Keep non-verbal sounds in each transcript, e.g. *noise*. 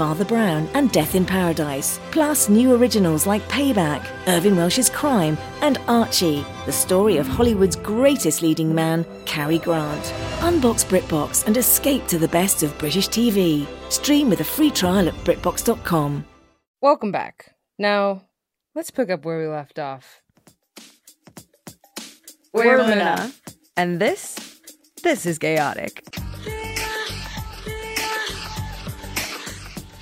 Father Brown, and Death in Paradise. Plus, new originals like Payback, Irvine Welsh's Crime, and Archie, the story of Hollywood's greatest leading man, Cary Grant. Unbox BritBox and escape to the best of British TV. Stream with a free trial at BritBox.com. Welcome back. Now, let's pick up where we left off. We're we MUNA. And this, this is Gayotic.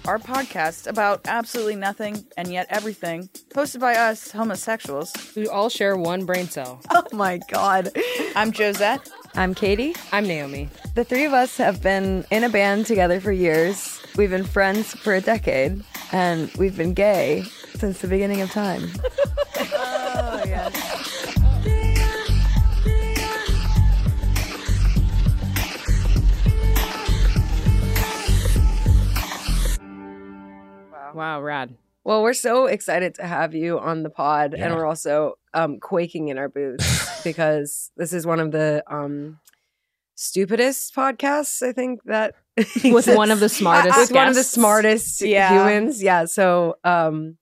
Our podcast about absolutely nothing and yet everything, hosted by us homosexuals. We all share one brain cell. *laughs* Oh my god. I'm Josette. I'm Katie. I'm Naomi. The three of us have been in a band together for years. We've been friends for a decade, and we've been gay since the beginning of time. *laughs* oh, yes. Wow, rad. Well, we're so excited to have you on the pod, and we're also um, quaking in our boots *laughs* because this is one of the um, stupidest podcasts I think that *laughs* With one of the smartest with one of the smartest Yeah. humans. Yeah. So um,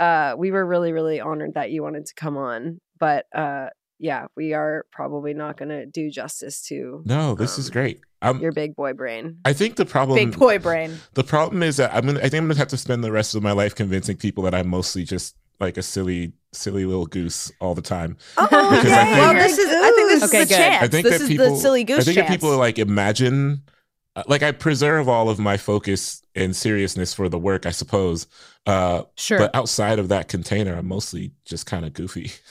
uh, we were really, really honored that you wanted to come on, but uh, yeah, we are probably not going to do justice to No, this is Um, great. Um, your big boy brain. I think the problem Big boy brain. the problem is that I'm gonna I think I'm gonna have to spend the rest of my life convincing people that I'm mostly just like a silly silly little goose all the time. Oh, Because I think- Well, this is. I think this Okay, is the good. chance. I think this that is people the silly goose I think chance. that people like imagine uh, like I preserve all of my focus and seriousness for the work, I suppose. Uh Sure. but outside of that container, I'm mostly just kind of goofy. *laughs*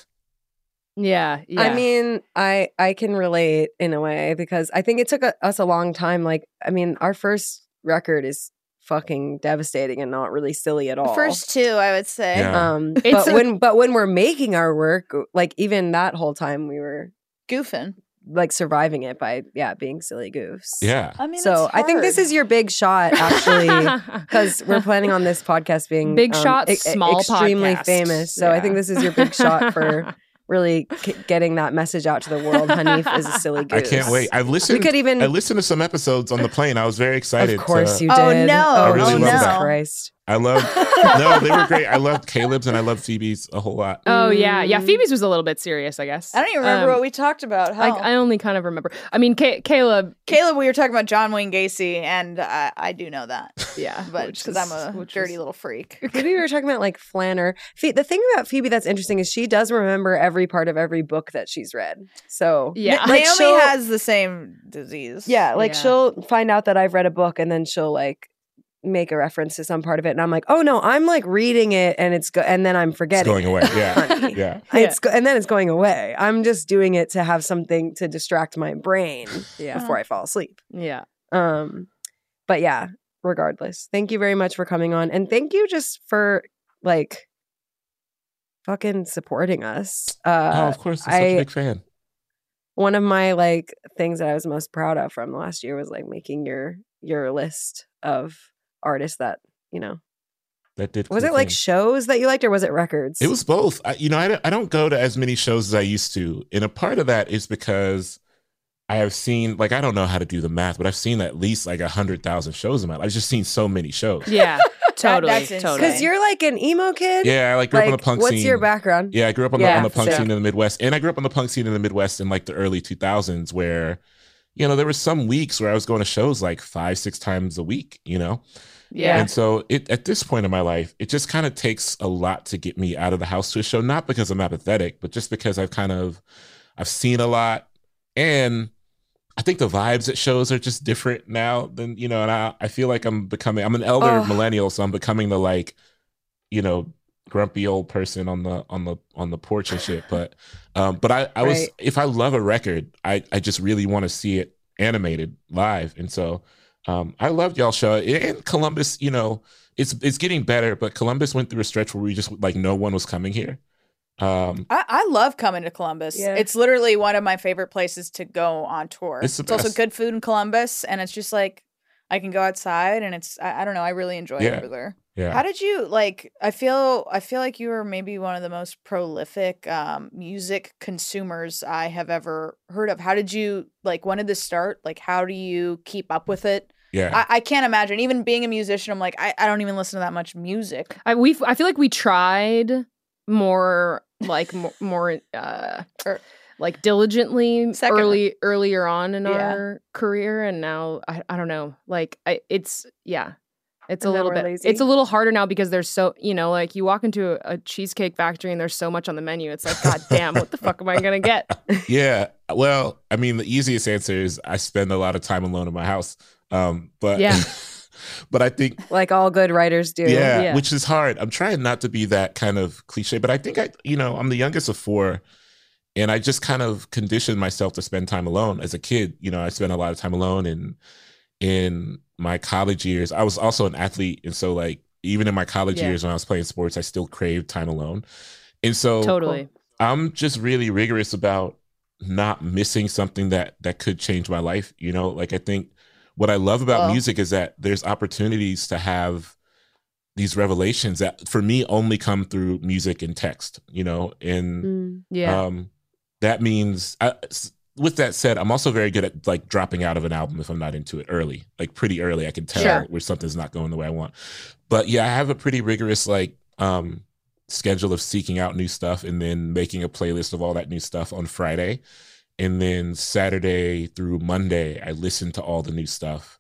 yeah, yeah. I mean, I I can relate in a way because I think it took a, us a long time. Like, I mean, our first record is fucking devastating and not really silly at all. the first two, I would say. Yeah. um, It's but a- when but when we're making our work, like even that whole time, we were Goofing. like surviving it by yeah being silly goofs. Yeah. I mean, So I think this is your big shot, actually. *laughs* Because we're planning on this podcast being Big um, shot, e- small extremely podcast. famous. So I think this is your big shot for *laughs* really k- getting that message out to the world. Hanif is a *laughs* silly I can't wait. I've listened We could even. I listened to some episodes on the plane. I was very excited. of course to- you oh, did. Oh, no. I really oh, Jesus love that. Christ. I love no, they were great. I loved Caleb's and I loved Phoebe's a whole lot. oh yeah, yeah. Mm. Phoebe's was a little bit serious, I guess. I don't even remember Um, what we talked about. I, Hell. I only kind of remember. I mean, Ca Caleb. Caleb, we were talking about John Wayne Gacy, and I, I do know that, Yeah, *laughs* but because I'm a which dirty is- little freak. *laughs* Maybe we were talking about like Flanner. Phe- the thing about Phoebe that's interesting is she does remember every part of every book that she's read. So Yeah. like Naomi she'll- has the same disease. Yeah, like Yeah. she'll find out that I've read a book and then she'll like make a reference to some part of it and I'm like, "Oh no, I'm like reading it and it's go- and then I'm It's forgetting." going away. Yeah. *laughs* Honey. Yeah. It's go- and then it's going away. I'm just doing it to have something to distract my brain Yeah, *sighs* before I fall asleep. yeah. Um but yeah, regardless. Thank you very much for coming on and thank you just for like fucking supporting us. Uh oh, of course. I'm such a I- big fan. one of my like things that I was most proud of from last year was like making your your list of artists that you know That did. was it like things. shows that you liked or was it records? It was both. I, you know, I don't, I don't go to as many shows as I used to. And a part of that is because I have seen, like, I don't know how to do the math, but I've seen at least like a hundred thousand shows in my life. I've just seen so many shows. Yeah, *laughs* totally, that's totally. because you're like an emo kid. Yeah, I like grew up on the punk what's scene. your background? Yeah, I grew up on, Yeah, the, on the punk same. scene in the Midwest. And I grew up on the punk scene in the Midwest in like the early 2000s where, you know, there were some weeks where I was going to shows like five, six times a week, you know? Yeah, And so it, at this point in my life, it just kind of takes a lot to get me out of the house to a show, not because I'm apathetic, but just because I've kind of, I've seen a lot. And I think the vibes at shows are just different now than, you know, and I, I feel like I'm becoming, I'm an elder Oh. millennial, so I'm becoming the like, you know, grumpy old person on the on the on the porch and shit. But um, but I I was Right. if I love a record, I I just really want to see it animated live, and so um, I loved y'all show. And Columbus, you know, it's it's getting better, but Columbus went through a stretch where we just like no one was coming here. Um, I, I love coming to Columbus. Yeah. It's literally one of my favorite places to go on tour. It's It's, also good food in Columbus, and it's just like I can go outside and it's I, I don't know, I really enjoy Yeah. it over there. Yeah. How did you like I feel I feel like you were maybe one of the most prolific um music consumers I have ever heard of. How did you like when did this start? Like how do you keep up with it? Yeah. I, I can't imagine. Even being a musician, I'm like, I, I don't even listen to that much music. I we I feel like we tried more like more, more uh Or- like diligently Second. early earlier on in Yeah. our career and now I I don't know like I it's yeah it's a And now little bit lazy. it's a little harder now because there's so you know like you walk into a, a cheesecake factory and there's so much on the menu it's like god damn what the fuck am I gonna get *laughs* yeah. Well, I mean, the easiest answer is I spend a lot of time alone in my house. Um, but Yeah. *laughs* but I think Like all good writers do. yeah, Yeah. which is hard. I'm trying not to be that kind of cliche, but I think I, you know, I'm the youngest of four, and I just kind of conditioned myself to spend time alone. As a kid, you know, I spent a lot of time alone, and in my college years, I was also an athlete, and so like even in my college Yeah. years when I was playing sports, I still craved time alone, and so totally I'm just really rigorous about not missing something that that could change my life. You know, like I think what I love about Well- music is that there's opportunities to have these revelations that for me only come through music and text. You know, and Mm. yeah um, that means. I, with that said, I'm also very good at like dropping out of an album if I'm not into it early, like pretty early. I can tell Sure. where something's not going the way I want. But yeah, I have a pretty rigorous like um schedule of seeking out new stuff and then making a playlist of all that new stuff on Friday. And then Saturday through Monday, I listen to all the new stuff.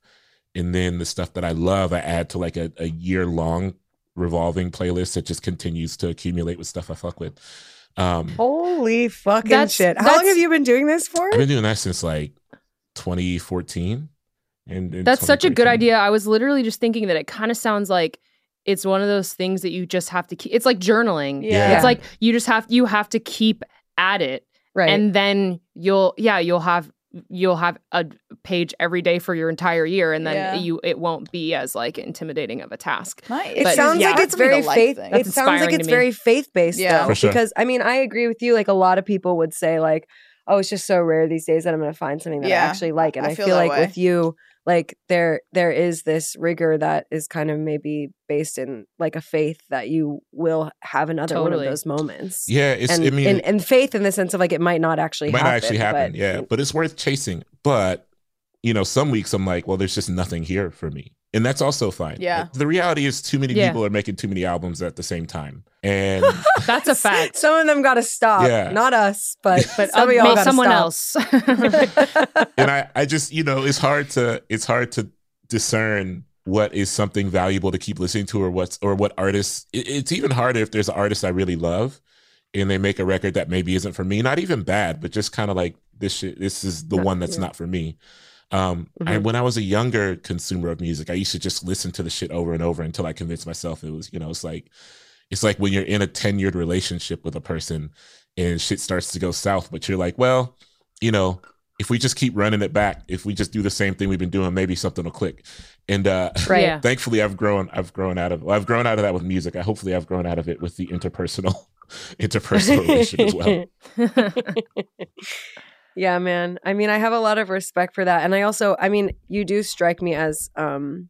And then the stuff that I love, I add to like a, a year long revolving playlist that just continues to accumulate with stuff I fuck with. Um, Holy fucking That's- shit. How long have you been doing this for? I've been doing that since like 2014. And, and That's such a good idea. I was literally just thinking that it kind of sounds like it's one of those things that you just have to keep. It's like journaling. Yeah. It's like you just have you have to keep at it, Right. and then you'll yeah you'll have you'll have a page every day for your entire year, and then Yeah. you it won't be as like intimidating of a task. Nice. It But- sounds yeah. like it's For me to very faith it sounds like it's very faith-based Yeah. though, For sure. because I mean I agree with you. Like a lot of people would say, like, oh, it's just so rare these days that I'm going to find something that Yeah, I actually like, and I I, feel feel, like way. with you, like there there is this rigor that is kind of maybe based in like a faith that you will have another one of those moments. Yeah, it's. and, I mean, and, and faith in the sense of like it might not actually it might happen. not actually happen. but- yeah, but it's worth chasing. But you know, some weeks I'm like, well, there's just nothing here for me, and that's also fine. Yeah. The reality is, too many Yeah. people are making too many albums at the same time, and *laughs* That's a fact. Some of them got to stop. Yeah. Not us, but *laughs* But some y'all gotta someone stop. else. *laughs* and I, I just, you know, it's hard to, it's hard to discern what is something valuable to keep listening to, or what's, or what artists. It, it's even harder if there's an artist I really love, and they make a record that maybe isn't for me. Not even bad, but just kind of like this shit. This is the Not- one that's yeah. not for me. Um, I, when I was a younger consumer of music, I used to just listen to the shit over and over until I convinced myself it was, you know, it's like, it's like when you're in a tenured relationship with a person and shit starts to go south, but you're like, well, you know, if we just keep running it back, if we just do the same thing we've been doing, maybe something will click. And uh, *laughs* Right. Yeah. thankfully, I've grown. I've grown out of. Well, I've grown out of that with music. I hopefully I've grown out of it with the interpersonal, *laughs* interpersonal *laughs* relationship as well. Yeah, man. I mean, I have a lot of respect for that. And I also, I mean, you do strike me as um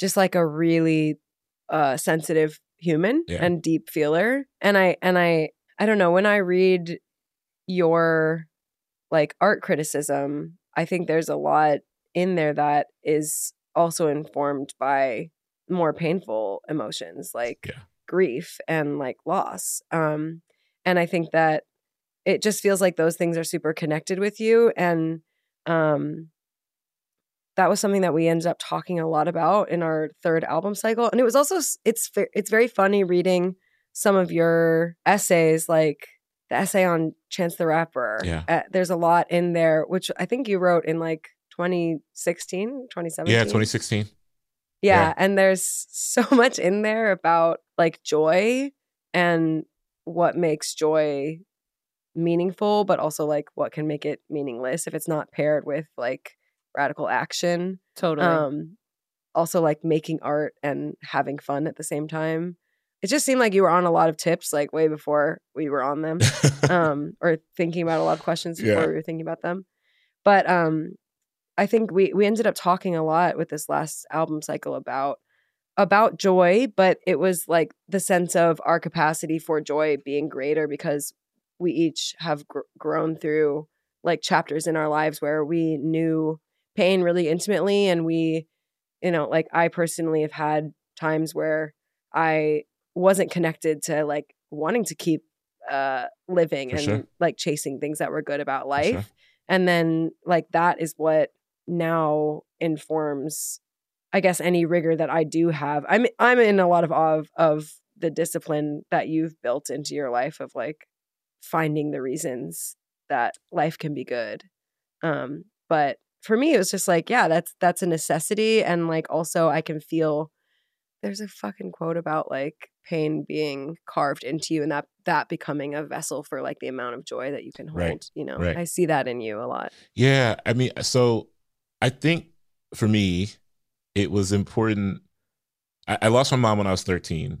just like a really uh sensitive human Yeah. and deep feeler. And I and I I don't know, when I read your like art criticism, I think there's a lot in there that is also informed by more painful emotions like Yeah. grief and like loss. Um and I think that it just feels like those things are super connected with you and um that was something that we ended up talking a lot about in our third album cycle and it was also it's it's very funny reading some of your essays like the essay on Chance the Rapper Yeah. uh, there's a lot in there which I think you wrote in like 2016 2017 Yeah, 2016. yeah, Yeah. and there's *laughs* so much in there about like joy and what makes joy meaningful, but also like what can make it meaningless if it's not paired with like radical action. totally. Um also like making art and having fun at the same time. It just seemed like you were on a lot of tips like way before we were on them *laughs* um or thinking about a lot of questions before Yeah. we were thinking about them but um I think we we ended up talking a lot with this last album cycle about about joy, but it was like the sense of our capacity for joy being greater because we each have gr- grown through like chapters in our lives where we knew pain really intimately and we you know like I personally have had times where I wasn't connected to like wanting to keep uh living For and sure. like chasing things that were good about life sure. and then like that is what now informs i guess any rigor that i do have i'm i'm in a lot of awe of, of the discipline that you've built into your life of like finding the reasons that life can be good. Um but for me it was just like yeah that's that's a necessity. And like also i can feel there's a fucking quote about like pain being carved into you and that that becoming a vessel for like the amount of joy that you can hold Right, you know? Right. i see that in you a lot. Yeah, I mean, so I think for me, it was important. I, I lost my mom when I was 13,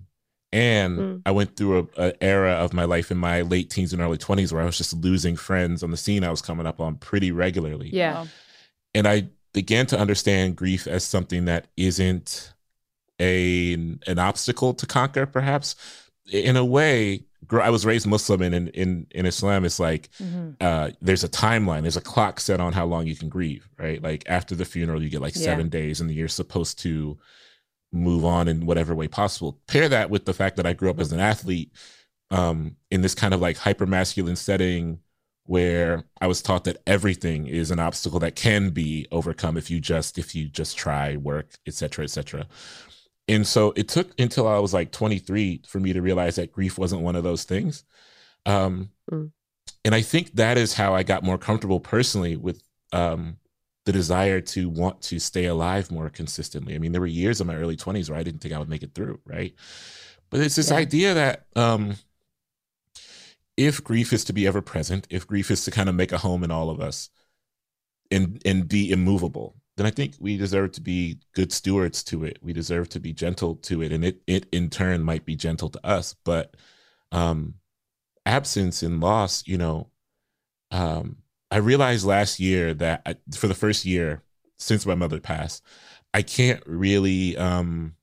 and Mm. I went through a, a era of my life in my late teens and early 20s where I was just losing friends on the scene I was coming up on pretty regularly. Yeah. And I began to understand grief as something that isn't a an obstacle to conquer. Perhaps, in a way, I was raised Muslim, and in in, in Islam, it's like Mhm. uh, there's a timeline, there's a clock set on how long you can grieve, right? Like after the funeral, you get like Yeah. seven days, and you're supposed to move on in whatever way possible. Pair that with the fact that I grew up as an athlete um, in this kind of like hyper masculine setting where I was taught that everything is an obstacle that can be overcome if you just if you just try, work, etc., etc. And so it took until I was like 23 for me to realize that grief wasn't one of those things. Um, Mm. And I think that is how I got more comfortable personally with um, the desire to want to stay alive more consistently. I mean, there were years in my early 20s where I didn't think I would make it through, right? But it's this Yeah. idea that um, if grief is to be ever present, if grief is to kind of make a home in all of us and and be immovable, then I think we deserve to be good stewards to it. We deserve to be gentle to it, and it it in turn might be gentle to us. But um, absence and loss, you know, um, I realized last year that I, for the first year since my mother passed, I can't really um,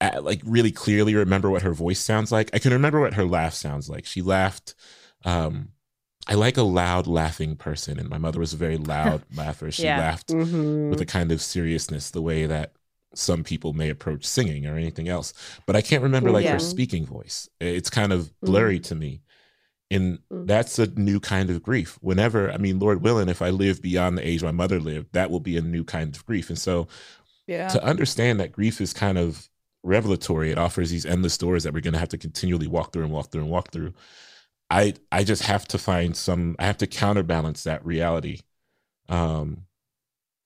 a- like really clearly remember what her voice sounds like. I can remember what her laugh sounds like. She laughed. Um, I like a loud laughing person, and my mother was a very loud *laughs* laugher. She Yeah. laughed Mhm. with a kind of seriousness, the way that some people may approach singing or anything else. But I can't remember like Yeah. her speaking voice. It's kind of blurry to me. And Mm. that's a new kind of grief. Whenever, I mean, Lord willing, if I live beyond the age my mother lived, that will be a new kind of grief. And so yeah. to understand that grief is kind of revelatory, it offers these endless doors that we're going to have to continually walk through and walk through and walk through. I I just have to find some. I have to counterbalance that reality, um,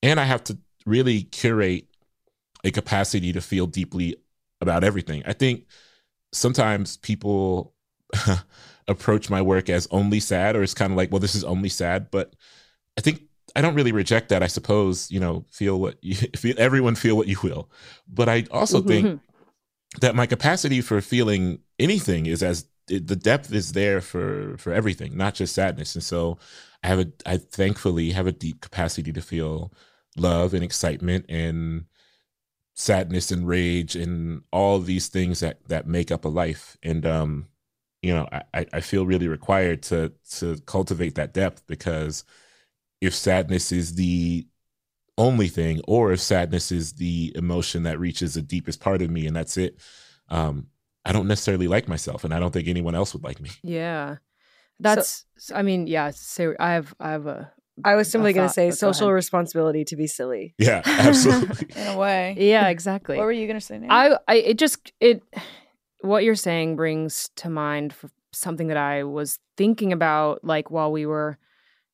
and I have to really curate a capacity to feel deeply about everything. I think sometimes people *laughs* approach my work as only sad, or it's kind of like, well, this is only sad. But I think I don't really reject that. I suppose you know, feel what you *laughs* feel. Everyone feel what you will, but I also think that my capacity for feeling anything is as the depth is there for for everything, not just sadness. And so I have a I thankfully have a deep capacity to feel love and excitement and sadness and rage and all these things that that make up a life. And um, you know, I- I, I feel really required to to cultivate that depth because if sadness is the only thing, or if sadness is the emotion that reaches the deepest part of me and that's it, um, I don't necessarily like myself, and I don't think anyone else would like me. Yeah. That's I mean, yeah, so I have I have a I was simply going to say social responsibility to be silly. Yeah, *laughs* absolutely. in a way. Yeah, exactly. What were you gonna say? Nate? I, I it just it what you're saying brings to mind something that I was thinking about like while we were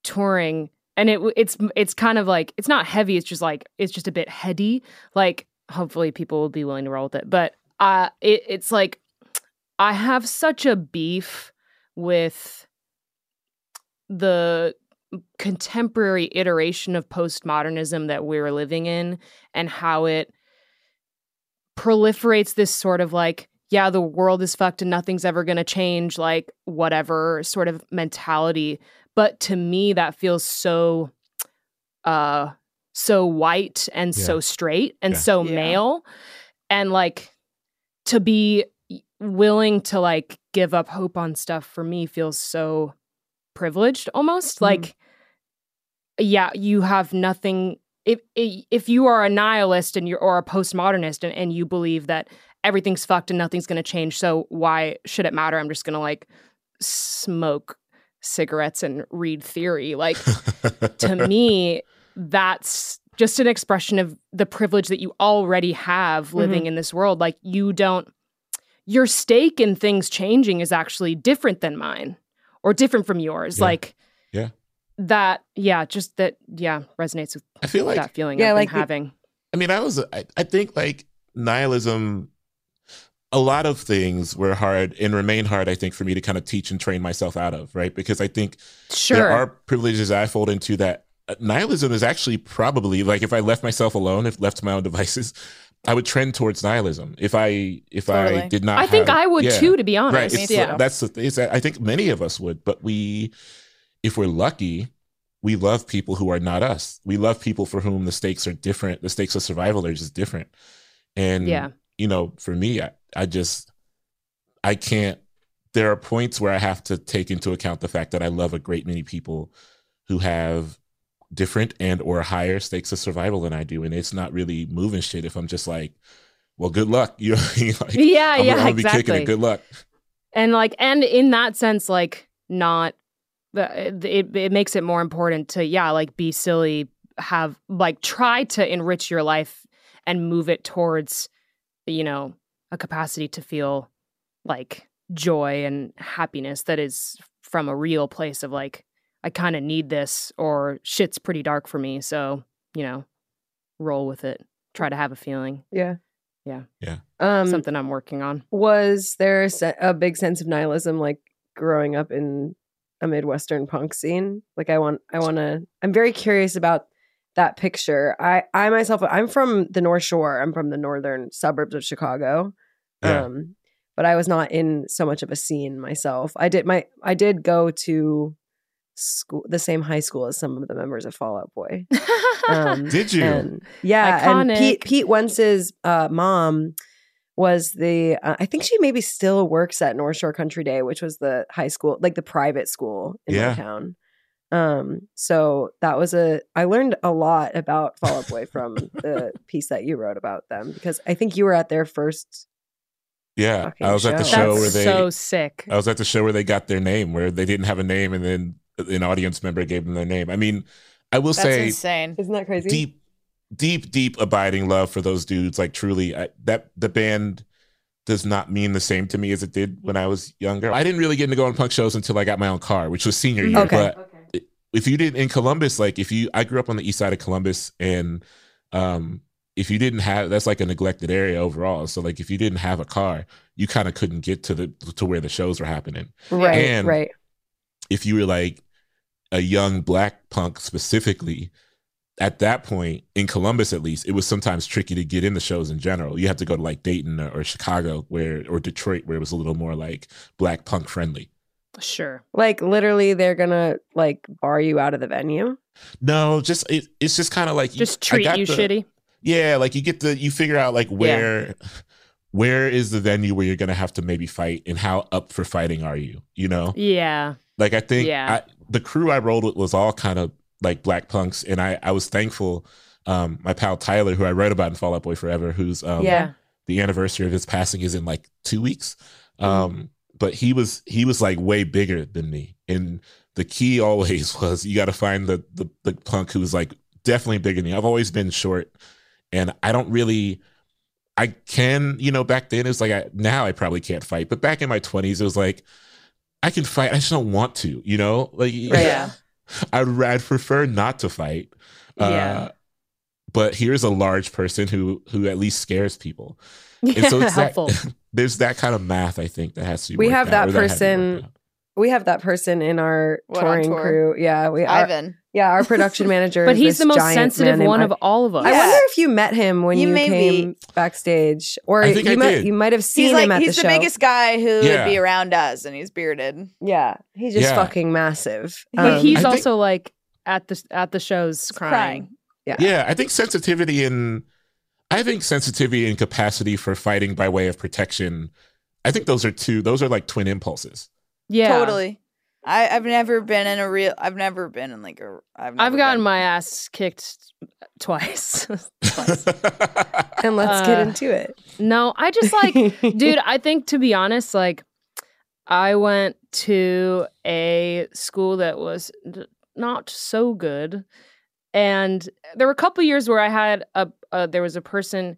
touring and it it's it's kind of like it's not heavy it's just like it's just a bit heady like hopefully people will be willing to roll with it but uh it, it's like I have such a beef with the contemporary iteration of postmodernism that we're living in and how it proliferates this sort of like yeah the world is fucked and nothing's ever going to change like whatever sort of mentality but to me that feels so uh so white and Yeah. so straight and Yeah. so Yeah. male and like to be willing to like give up hope on stuff for me feels so privileged almost Mhm. like yeah you have nothing if if you are a nihilist and you're or a postmodernist and, and you believe that everything's fucked and nothing's going to change so why should it matter? I'm just going to like smoke cigarettes and read theory. Like to *laughs* me that's just an expression of the privilege that you already have mm-hmm. living in this world. Like you don't your stake in things changing is actually different than mine or different from yours. Yeah. like Yeah. that yeah just that yeah resonates with I feel like that feeling Yeah, i've like been the- having. I mean, I was, I, I think like nihilism, a lot of things were hard and remain hard, I think, for me to kind of teach and train myself out of, right? Because I think sure there are privileges I fold into that. uh, Nihilism is actually probably like if I left myself alone, if left to my own devices, *laughs* I would trend towards nihilism. If I if I did not, i think i would yeah. too to be honest Right. Yeah That's the thing. I think many of us would, but we, if we're lucky, we love people who are not us. We love people for whom the stakes are different. The stakes of survival are just different. And Yeah. you know, for me, I, I just I can't. There are points where I have to take into account the fact that I love a great many people who have different and or higher stakes of survival than I do, and it's not really moving shit if I'm just like, well, good luck. *laughs* You know, what I mean? like, yeah I'm, yeah I'm gonna be kicking exactly it. Good luck. and like and in that sense like not it, it makes it more important to yeah like be silly have like try to enrich your life and move it towards you know a capacity to feel like joy and happiness that is from a real place of like i kind of need this or shit's pretty dark for me so you know roll with it try to have a feeling Yeah. Yeah. Yeah. Um, something i'm working on was there a, se- a big sense of nihilism like growing up in a midwestern punk scene like i want i want to i'm very curious about that picture i i myself i'm from the north shore i'm from the northern suburbs of chicago Yeah. um but i was not in so much of a scene myself i did my i did go to school the same high school as some of the members of fallout boy um, *laughs* Did you? and- yeah, and Pete Iconic. Pete Wentz's uh, mom was the uh, I think she maybe still works at North Shore Country Day, which was the high school, like the private school in Yeah. my town. Um, so that was a I learned a lot about Fall Out Boy from the *laughs* piece that you wrote about them because I think you were at their first. Yeah, I was at the show. show That's where they. so sick I was at the show where they got their name, where they didn't have a name, and then an audience member gave them their name. I mean, I will That's say, insane. Isn't that crazy? deep, deep, deep abiding love for those dudes. Like truly, I, that the band does not mean the same to me as it did when I was younger. I didn't really get into going to punk shows until I got my own car, which was senior year. Okay. But if you didn't in Columbus, like if you, I grew up on the east side of Columbus, and um, if you didn't have, that's like a neglected area overall. So like if you didn't have a car, you kind of couldn't get to the to where the shows were happening. Right, And- right. If you were like a young black punk specifically, at that point in Columbus, at least, it was sometimes tricky to get in the shows in general. You had to go to like Dayton or, or Chicago, where or Detroit, where it was a little more like black punk friendly. Sure Like literally, they're gonna like bar you out of the venue. No, just it, it's just kind of like you- just I treat got you the- shitty Yeah, like you get the you figure out like where where is the venue where you're gonna have to maybe fight and how up for fighting are you? You know, yeah like I think Yeah. I, the crew I rolled with was all kind of like black punks, and I I was thankful. Um, my pal Tyler, who I wrote about in Fall Out Boy Forever, who's um, Yeah. the anniversary of his passing is in like two weeks. Mm-hmm. But he was he was like way bigger than me, and the key *laughs* always was you got to find the, the the punk who's like definitely bigger than me. I've always been short, and I don't really. I can, you know, back then it was like I, now I probably can't fight, but back in my twenties it was like I can fight. I just don't want to, you know, like Yeah. *laughs* I'd, I'd prefer not to fight. Yeah. Uh, but here's a large person who who at least scares people. And so it's that, helpful *laughs* there's that kind of math I think that has to be. We have out, that or had to be person- worked out. We have that person in our What, touring tour? crew. Yeah, we are. Ivan. Yeah, our production *laughs* manager. but is he's this the most sensitive one of all of us I wonder if you met him when You you, maybe- came backstage, or I think you I might did. you might have seen He's like him at he's the the, show. biggest guy who Yeah. would be around us, and he's bearded. Yeah, he's just Yeah. fucking massive. but Um, he's I think- also like at the at the shows crying. crying. Yeah. Yeah, I think sensitivity and I think sensitivity and capacity for fighting by way of protection. I think those are two. Those are like twin impulses. Yeah. Totally. I, I've never been in a real. I've never been in like a. I've, I've gotten been- my ass kicked twice. *laughs* *laughs* And let's get Uh, into it. no, I just like, *laughs* dude, I think to be honest, like, I went to a school that was not so good. And there were a couple years where I had a, a there was a person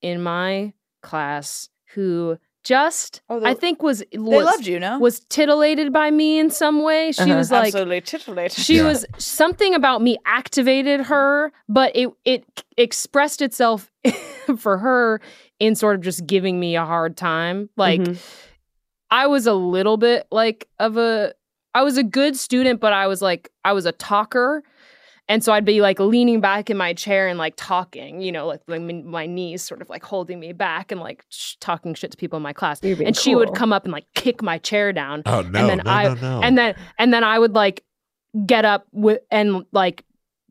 in my class who just Oh, I think was They was, loved you, no? was titillated by me in some way. She Uh-huh. was like Absolutely titillated. she Yeah. was something about me activated her, but it it expressed itself *laughs* for her in sort of just giving me a hard time. Like Mhm. I was a little bit like of a I was a good student, but I was like I was a talker. And so I'd be like leaning back in my chair and like talking, you know, like, like my- my knees sort of like holding me back and like sh- talking shit to people in my class. You're being And she would come up and like kick my chair down oh no, And then no, I- no, no. and then and then I would like get up with and like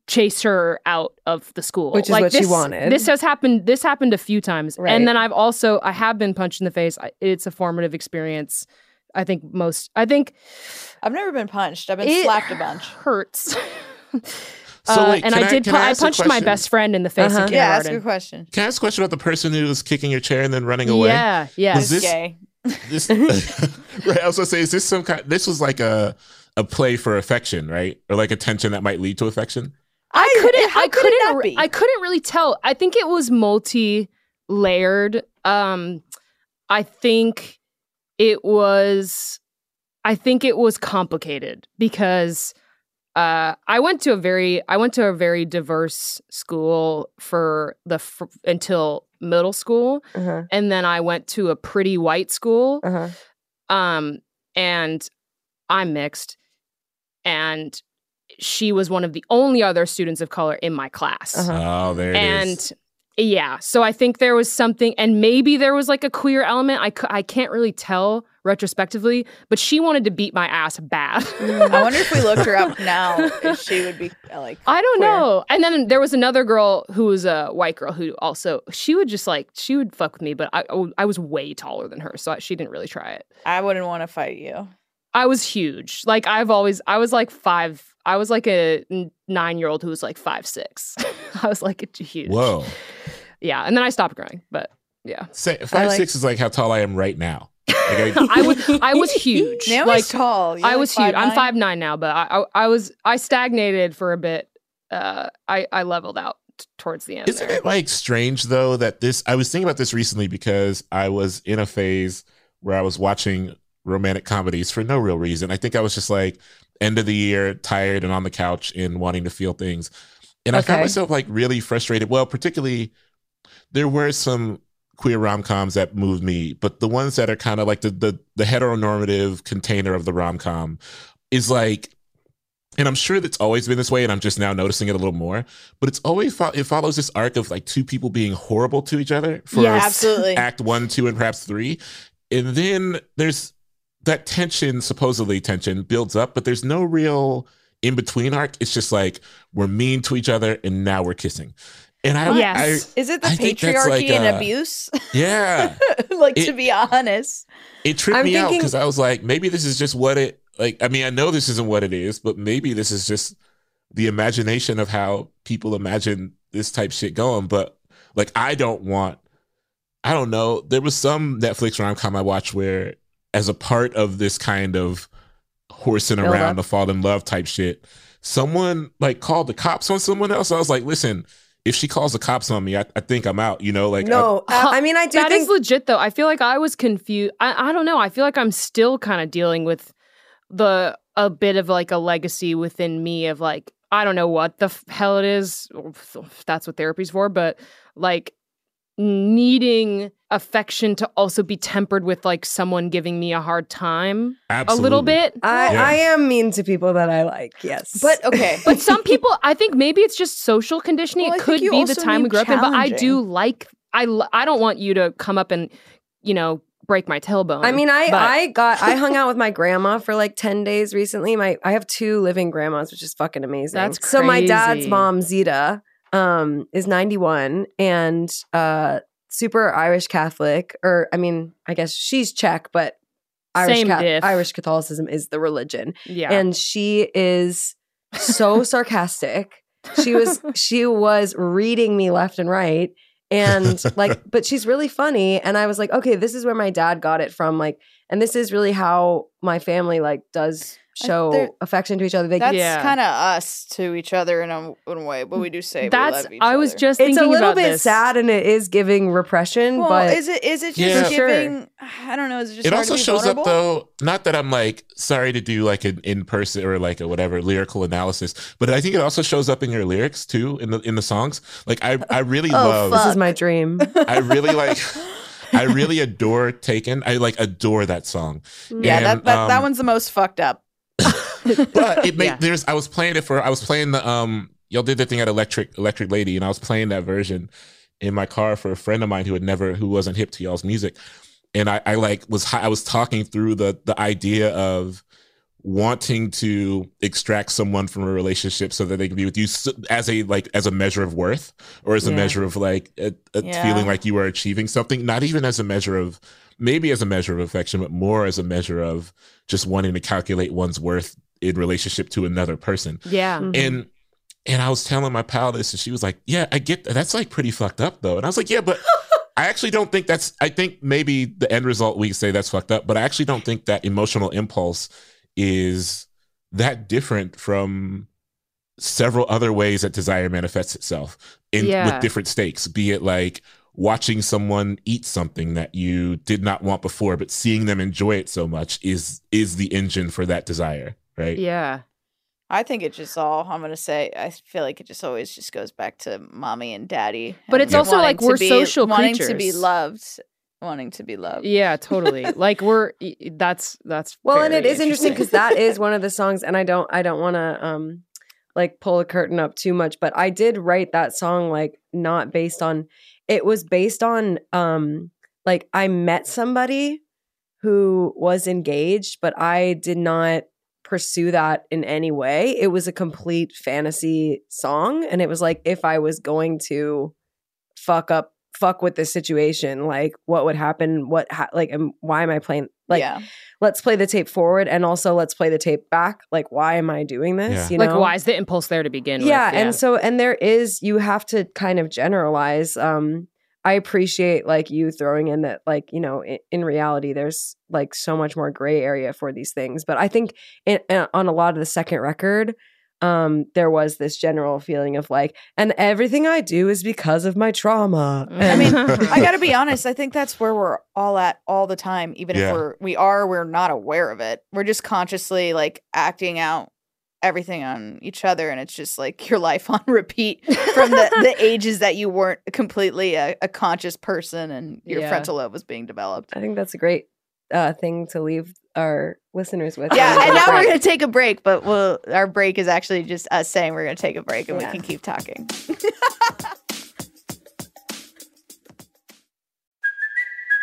chase her out of the school, Which is like, what she this, wanted. This has happened. This happened a few times, Right. and then I've also I have been punched in the face. I, it's a formative experience. I think most. I think I've never been punched. I've been it slapped a bunch. Hurts. *laughs* So Uh, wait, and I I- did. pu- I I, punched my best friend in the face Uh-huh. Yeah, ask a question. Can I ask a question about the person who was kicking your chair and then running away? Yeah. Yeah. Was This this- gay. This, *laughs* *laughs* right. I was gonna say, is this some kind? This was like a a play for affection, right? Or like attention that might lead to affection. I couldn't. How I could it couldn't. re- be? I couldn't really tell. I think it was multi-layered. Um, I think it was. I think it was complicated because uh, I went to a very. I went to a very diverse school for the f- until middle school, Uh-huh. and then I went to a pretty white school Uh-huh. um and i'm mixed and she was one of the only other students of color in my class Uh-huh. Oh, there it is. and yeah so i think there was something and maybe there was like a queer element i, I can't really tell retrospectively but she wanted to beat my ass bad I wonder if we looked her up *laughs* now, if she would be uh, like. I don't queer. know. And then there was another girl who was a white girl who also she would just like she would fuck with me, but I I was way taller than her, so she didn't really try it. I wouldn't want to fight you. I was huge. Like I've always, I was like five. I was like a nine year old who was like five six. *laughs* I was like huge. Whoa, Yeah, and then I stopped growing. But yeah, Say, five like- six is like how tall I am right now. Like I, *laughs* I was I was huge. Naomi's like tall. You're I like was huge. I'm five nine now, but I, I I was I stagnated for a bit. Uh, I I leveled out t- towards the end. Isn't there. it like strange though that this? I was thinking about this recently because I was in a phase where I was watching romantic comedies for no real reason. I think I was just like end of the year, tired and on the couch and wanting to feel things. And I found myself like really frustrated. Well, particularly there were some queer rom-coms that move me, but the ones that are kind of like the the the heteronormative container of the rom-com is like and I'm sure that's always been this way, and I'm just now noticing it a little more. But it's always fo- it follows this arc of like two people being horrible to each other for Yes. Absolutely. act one, two, and perhaps three, and then there's that tension, supposedly tension, builds up, but there's no real in between arc. It's just like we're mean to each other, and now we're kissing. And I, Yes. Is it the I patriarchy like, and uh, abuse? *laughs* Yeah, like to be honest. it tripped I'm me out because I was like, maybe this is just what it like. I mean, I know this isn't what it is, but maybe this is just the imagination of how people imagine this type shit going. But like, I don't want. I don't know. There was some Netflix rom com I watched where, as a part of this kind of horsing around up. to fall in love type shit, someone like called the cops on someone else. I was like, listen, if she calls the cops on me, I, I think I'm out. You know, like no, I, I mean I do That is think legit though. I feel like I was confused. I, I don't know. I feel like I'm still kind of dealing with the a bit of like a legacy within me of like I don't know what the f- hell it is. That's what therapy's for, but like needing affection to also be tempered with like someone giving me a hard time a little bit. I, Yeah. I am mean to people that I like. Yes, But okay. *laughs* But some people, I think maybe it's just social conditioning. Well, it could be the time we grew up in, but I do like I, I don't want you to come up and you know break my tailbone. I mean, I but- I got I hung out *laughs* with my grandma for like ten days recently. My I have two living grandmas, which is fucking amazing. That's so. My dad's mom, Zita, um, is 91 and uh, super Irish Catholic, or I mean, I guess she's Czech, but Irish, Ca- Irish Catholicism is the religion. Yeah. And she is so *laughs* sarcastic. She was she was reading me left and right. And like, *laughs* but she's really funny. And I was like, okay, this is where my dad got it from. Like, and this is really how my family like does show affection to each other. They That's Yeah. kind of us to each other in a, in a way, but we do say That's we love each I was other. just it's a little about bit this. sad and it is giving repression, Well, but is it is it just Yeah. Giving? *sighs* I don't know. Is it just it also shows vulnerable? up though not that i'm like sorry to do like an in person or like a whatever lyrical analysis but i think it also shows up in your lyrics too in the in the songs like i i really *laughs* Oh, love this is my dream. *laughs* i really like *laughs* i really adore taken i like adore that song Yeah, And, that that, that um, one's the most fucked up. *laughs* but it made Yeah. there's i was playing it for i was playing the um y'all did the thing at electric electric lady and i was playing that version in my car for a friend of mine who had never who wasn't hip to y'all's music and i i like was i was talking through the the idea of wanting to extract someone from a relationship so that they can be with you as a like as a measure of worth or as a Yeah. measure of like a, a Yeah. feeling like you are achieving something not even as a measure of maybe as a measure of affection but more as a measure of just wanting to calculate one's worth in relationship to another person Yeah. Mhm. and and I was telling my pal this, and she was like, "Yeah, I get that. That's like pretty fucked up, though." And I was like, "Yeah, but *laughs* I actually don't think that's. I think maybe the end result we say that's fucked up, but I actually don't think that emotional impulse is that different from several other ways that desire manifests itself in Yeah. with different stakes. Be it like watching someone eat something that you did not want before, but seeing them enjoy it so much is is the engine for that desire, right? Yeah. I think it just all. I'm gonna say. I feel like it just always just goes back to mommy and daddy. But and it's also like we're be- social wanting to be loved, wanting to be loved. Yeah, totally. *laughs* like we're that's that's Well, and it is interesting because that is one of the songs, and I don't, I don't want to, um, like pull the curtain up too much, but I did write that song like not based on. It was based on, um, like I met somebody who was engaged, but I did not pursue that in any way. It was a complete fantasy song, and it was like if I was going to fuck up, fuck with this situation, like what would happen? What, ha- like, and why am I playing? Like, yeah, let's play the tape forward and also let's play the tape back. Like, why am I doing this? Yeah. You like why is the impulse there to begin Yeah, with? and so and there is you have to kind of generalize. Um, I appreciate like you throwing in that like you know in, in reality there's like so much more gray area for these things, but I think in, uh, on a lot of the second record. Um, there was this general feeling of like, and everything I do is because of my trauma. Mm. I mean, *laughs* I gotta be honest. I think that's where we're all at all the time. Even Yeah. if we're we are, we're not aware of it. We're just consciously like acting out everything on each other, and it's just like *laughs* your life on repeat from the, the *laughs* ages that you weren't completely a, a conscious person and your Yeah. frontal lobe was being developed. I think that's a great uh, thing to leave our listeners with. Yeah, and now we're gonna take a break, but we'll our break is actually just us saying we're gonna take a break and Yeah. we can keep talking. *laughs*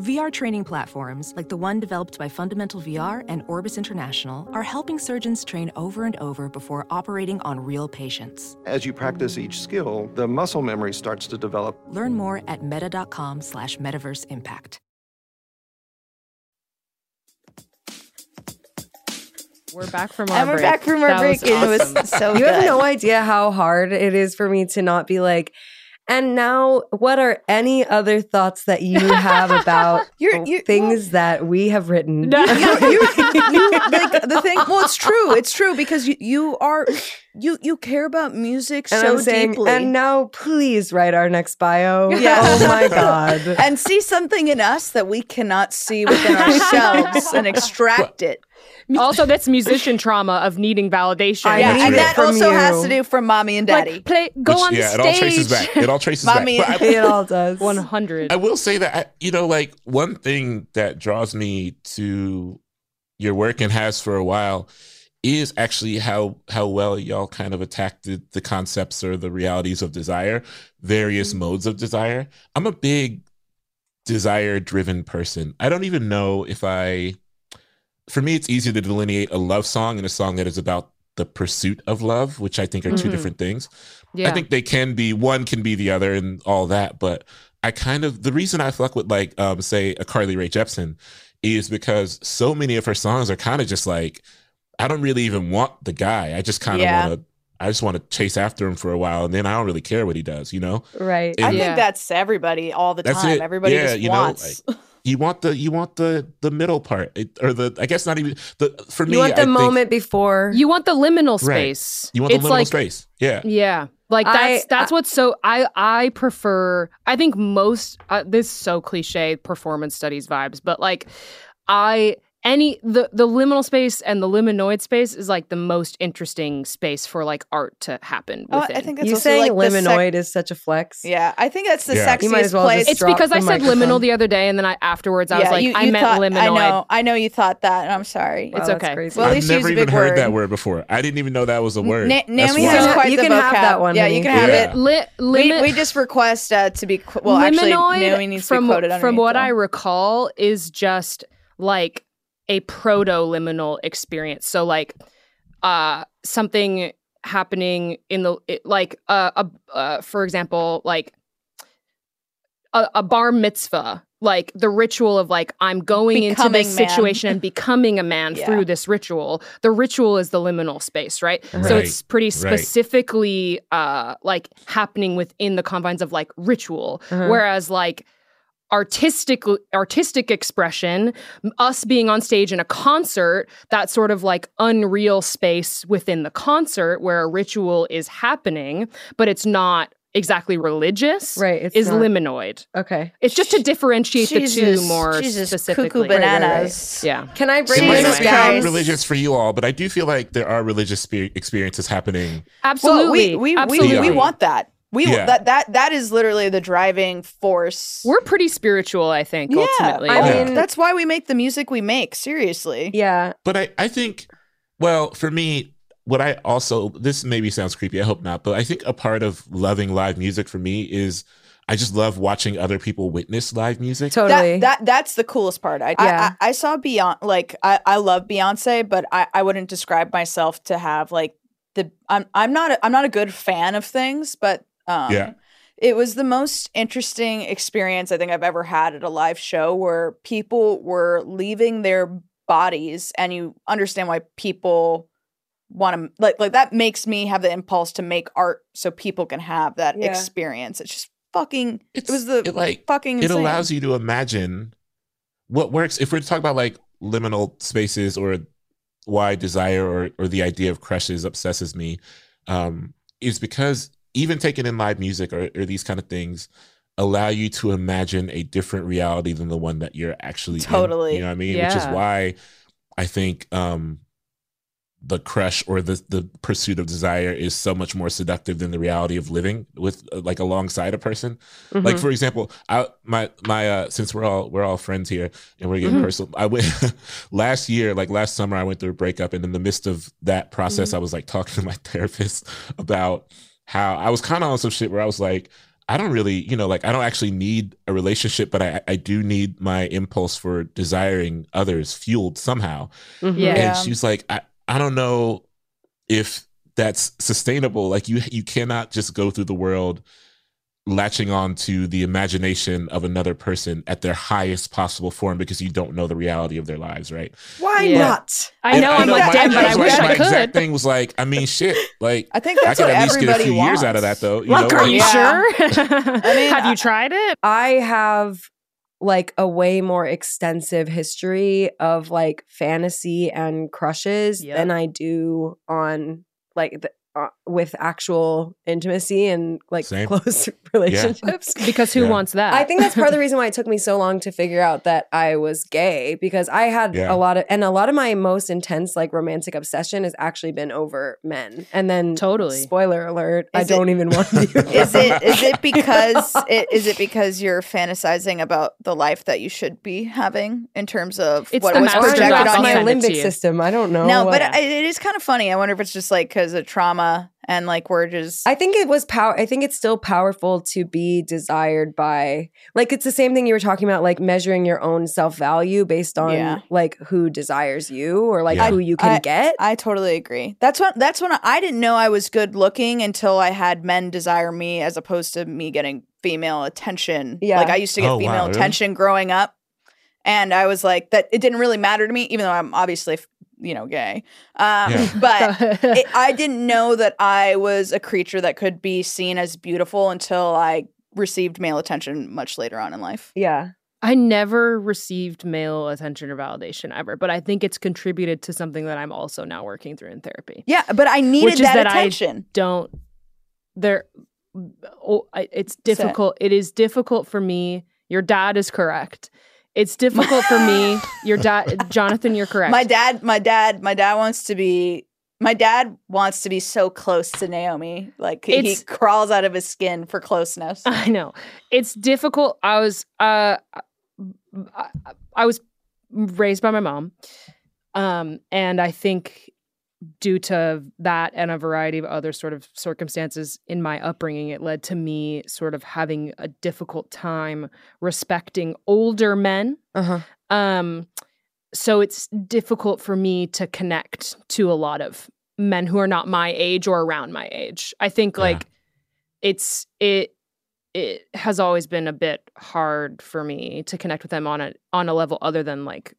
VR training platforms, like the one developed by Fundamental VR and Orbis International, are helping surgeons train over and over before operating on real patients. As you practice each skill, the muscle memory starts to develop. Learn more at meta.com slash metaverse impact. we're back from our And we're break. back from our That break, was and it awesome. was so you good. have no idea how hard it is for me to not be like and now what are any other thoughts that you have about *laughs* You're- you- things that we have written No. *laughs* you, you, you like the thing. Well, it's true. It's true because you you are you you care about music and so saying deeply. and now please write our next bio *laughs* Yes. oh my god and see something in us that we cannot see within ourselves and extract it. *laughs* also, that's musician trauma of needing validation. I yeah, and that from also has to do from mommy and daddy. Like, play, go Which- on yeah, the it all traces back. It all traces Mommy back. But I, it all does. *laughs* One hundred. I will say that I, you know, like one thing that draws me to your work and has for a while is actually how how well y'all kind of attacked the, the concepts or the realities of desire, various mm-hmm. modes of desire. I'm a big desire driven person. I don't even know if I for me it's easy to delineate a love song and a song that is about the pursuit of love, which I think are two Mhm. different things. Yeah. I think they can be one can be the other and all that, but I kind of the reason I fuck with like um say a Carly Rae Jepsen is because so many of her songs are kind of just like I don't really even want the guy. I just kind of Yeah. want to I just want to chase after him for a while and then I don't really care what he does, you know? Right. I And Yeah. think that's everybody all the That's time. it. Everybody Yeah, just you know, wants. *laughs* you want the you want the the middle part it, or the I guess not even the for me you want the I think- moment before. you want the liminal Right. space. you want the it's liminal like, space. Yeah. Yeah. Like I- that's that's what's so I I prefer I think most uh, this is so cliche performance studies vibes but like I any the the liminal space and the liminoid space is like the most interesting space for like art to happen Oh, within. I think that's you also saying like the sec- liminoid is such a flex. yeah, I think that's the Yeah. sexiest You might as well place. just it's because I said microphone. liminal the other day and then I afterwards I was like you, I meant thought, liminoid. I know, I know you thought that, and I'm sorry. Wow, It's okay. crazy. Well, at I've least never even heard word. that word before. I didn't even know that was a word. Na- That's Naomi has quite you the can vocab. have that one, Yeah, honey. you can have Yeah. it. Li- We, limit we just request uh, to be qu- well. Actually, Liminoid, Naomi needs from, to be quoted From what. I recall, is just like a proto liminal experience. So like uh something happening in the it, like uh, a uh, for example like a, a bar mitzvah like the ritual of like i'm going into this man. situation and becoming a man *laughs* Yeah. through this ritual the ritual is the liminal space right, so it's pretty right. specifically uh like happening within the confines of like ritual Uh-huh. whereas like artistic artistic expression us being on stage in a concert that sort of like unreal space within the concert where a ritual is happening but it's not exactly religious Right. It's is not- liminoid Okay. it's just to differentiate the two more Jesus, specifically cuckoo right, right. bananas. yeah Can I break It might not this sound down? Christ. religious for you all, but I do feel like there are religious spe- experiences happening. absolutely Well, we we, absolutely. we we want that. We Yeah. that that that is literally the driving force. we're pretty spiritual i think yeah, ultimately I Yeah. mean- that's why we make the music we make. Seriously. Yeah. But I, I think, well, for me, what I also, this maybe sounds creepy, I hope not, but I think a part of loving live music for me is I just love watching other people witness live music. Totally. That, that that's the coolest part. I Yeah. I, I saw Beyonce. Like I, I love Beyonce, but I, I wouldn't describe myself to have like the. I'm I'm not a, I'm not a good fan of things, but um, Yeah. it was the most interesting experience I think I've ever had at a live show where people were leaving their bodies, and you understand why people want to like like that makes me have the impulse to make art so people can have that Yeah. experience. It's just fucking. It's, it was the it, like, fucking. it Insane. allows you to imagine what works. If we're to talk about like liminal spaces or why desire or, or the idea of crushes obsesses me, um, is because even taking in live music or, or these kind of things allow you to imagine a different reality than the one that you're actually in. Totally. You know what I mean? Which is why I think um the crush or the the pursuit of desire is so much more seductive than the reality of living with uh, like alongside a person. Mm-hmm. Like for example, I my my uh since we're all we're all friends here and we're getting Mhm. personal. I went *laughs* last year, like last summer, I went through a breakup, and in the midst of that process, I was like talking to my *laughs* therapist about how I was kind of on some shit where I was like, I don't really, you know, like I don't actually need a relationship, but I I do need my impulse for desiring others fueled somehow. Mhm. Yeah. And she's like, I I don't know if that's sustainable. Like you you cannot just go through the world latching on to the imagination of another person at their highest possible form because you don't know the reality of their lives, right? Why Yeah. not? i know And i'm like my- dead but i wish my i exact thing was like, I mean, shit. Like I think I could what at least get a everybody few years out of that, though. You Look, know, are you Yeah. sure *laughs* mean, have you tried it I have like a way more extensive history of like fantasy and crushes Yep. than I do on like the, uh, with actual intimacy and like Same. close *laughs* relationships. Because who Yeah. wants that? I think that's part of the reason why it *laughs* took me so long to figure out that I was gay because I had Yeah. a lot of and a lot of my most intense like romantic obsession has actually been over men. And then Totally. spoiler alert, I it- don't even want to. *laughs* Is it is it because it, is it because you're fantasizing about the life that you should be having in terms of It's what the was projected on my you? send it to limbic system. I don't know. No, what- but I, it is kind of funny. I wonder if it's just like because of trauma and like we're just. I think it was power. I think it's still powerful to be desired by, like, it's the same thing you were talking about, like measuring your own self value based on Yeah. like who desires you or like Yeah. who you can I- get. I totally agree. That's when that's when I, I didn't know I was good looking until I had men desire me as opposed to me getting female attention. Yeah. Like I used to get Oh, wow, female really? attention growing up. And I was like that it didn't really matter to me, even though I'm obviously you know, gay. Um Yeah. *laughs* but *laughs* it, I didn't know that I was a creature that could be seen as beautiful until I received male attention much later on in life. yeah. I never received male attention or validation ever, but I think it's contributed to something that I'm also now working through in therapy. Yeah, but I needed Which is that, that I- attention. Don't there oh, I- it's difficult. It is difficult for me. Your dad is correct. It's difficult for me. *laughs* Your dad Jonathan, you're correct. My dad, my dad, my dad wants to be. My dad wants to be so close to Naomi. Like he crawls out of his skin for closeness. *laughs* I know. It's difficult. I was uh I, I was raised by my mom. Um and I think due to that and a variety of other sort of circumstances in my upbringing it led to me sort of having a difficult time respecting older men. Uh-huh. Um so it's difficult for me to connect to a lot of men who are not my age or around my age. I think Yeah. like it's it it has always been a bit hard for me to connect with them on a on a level other than like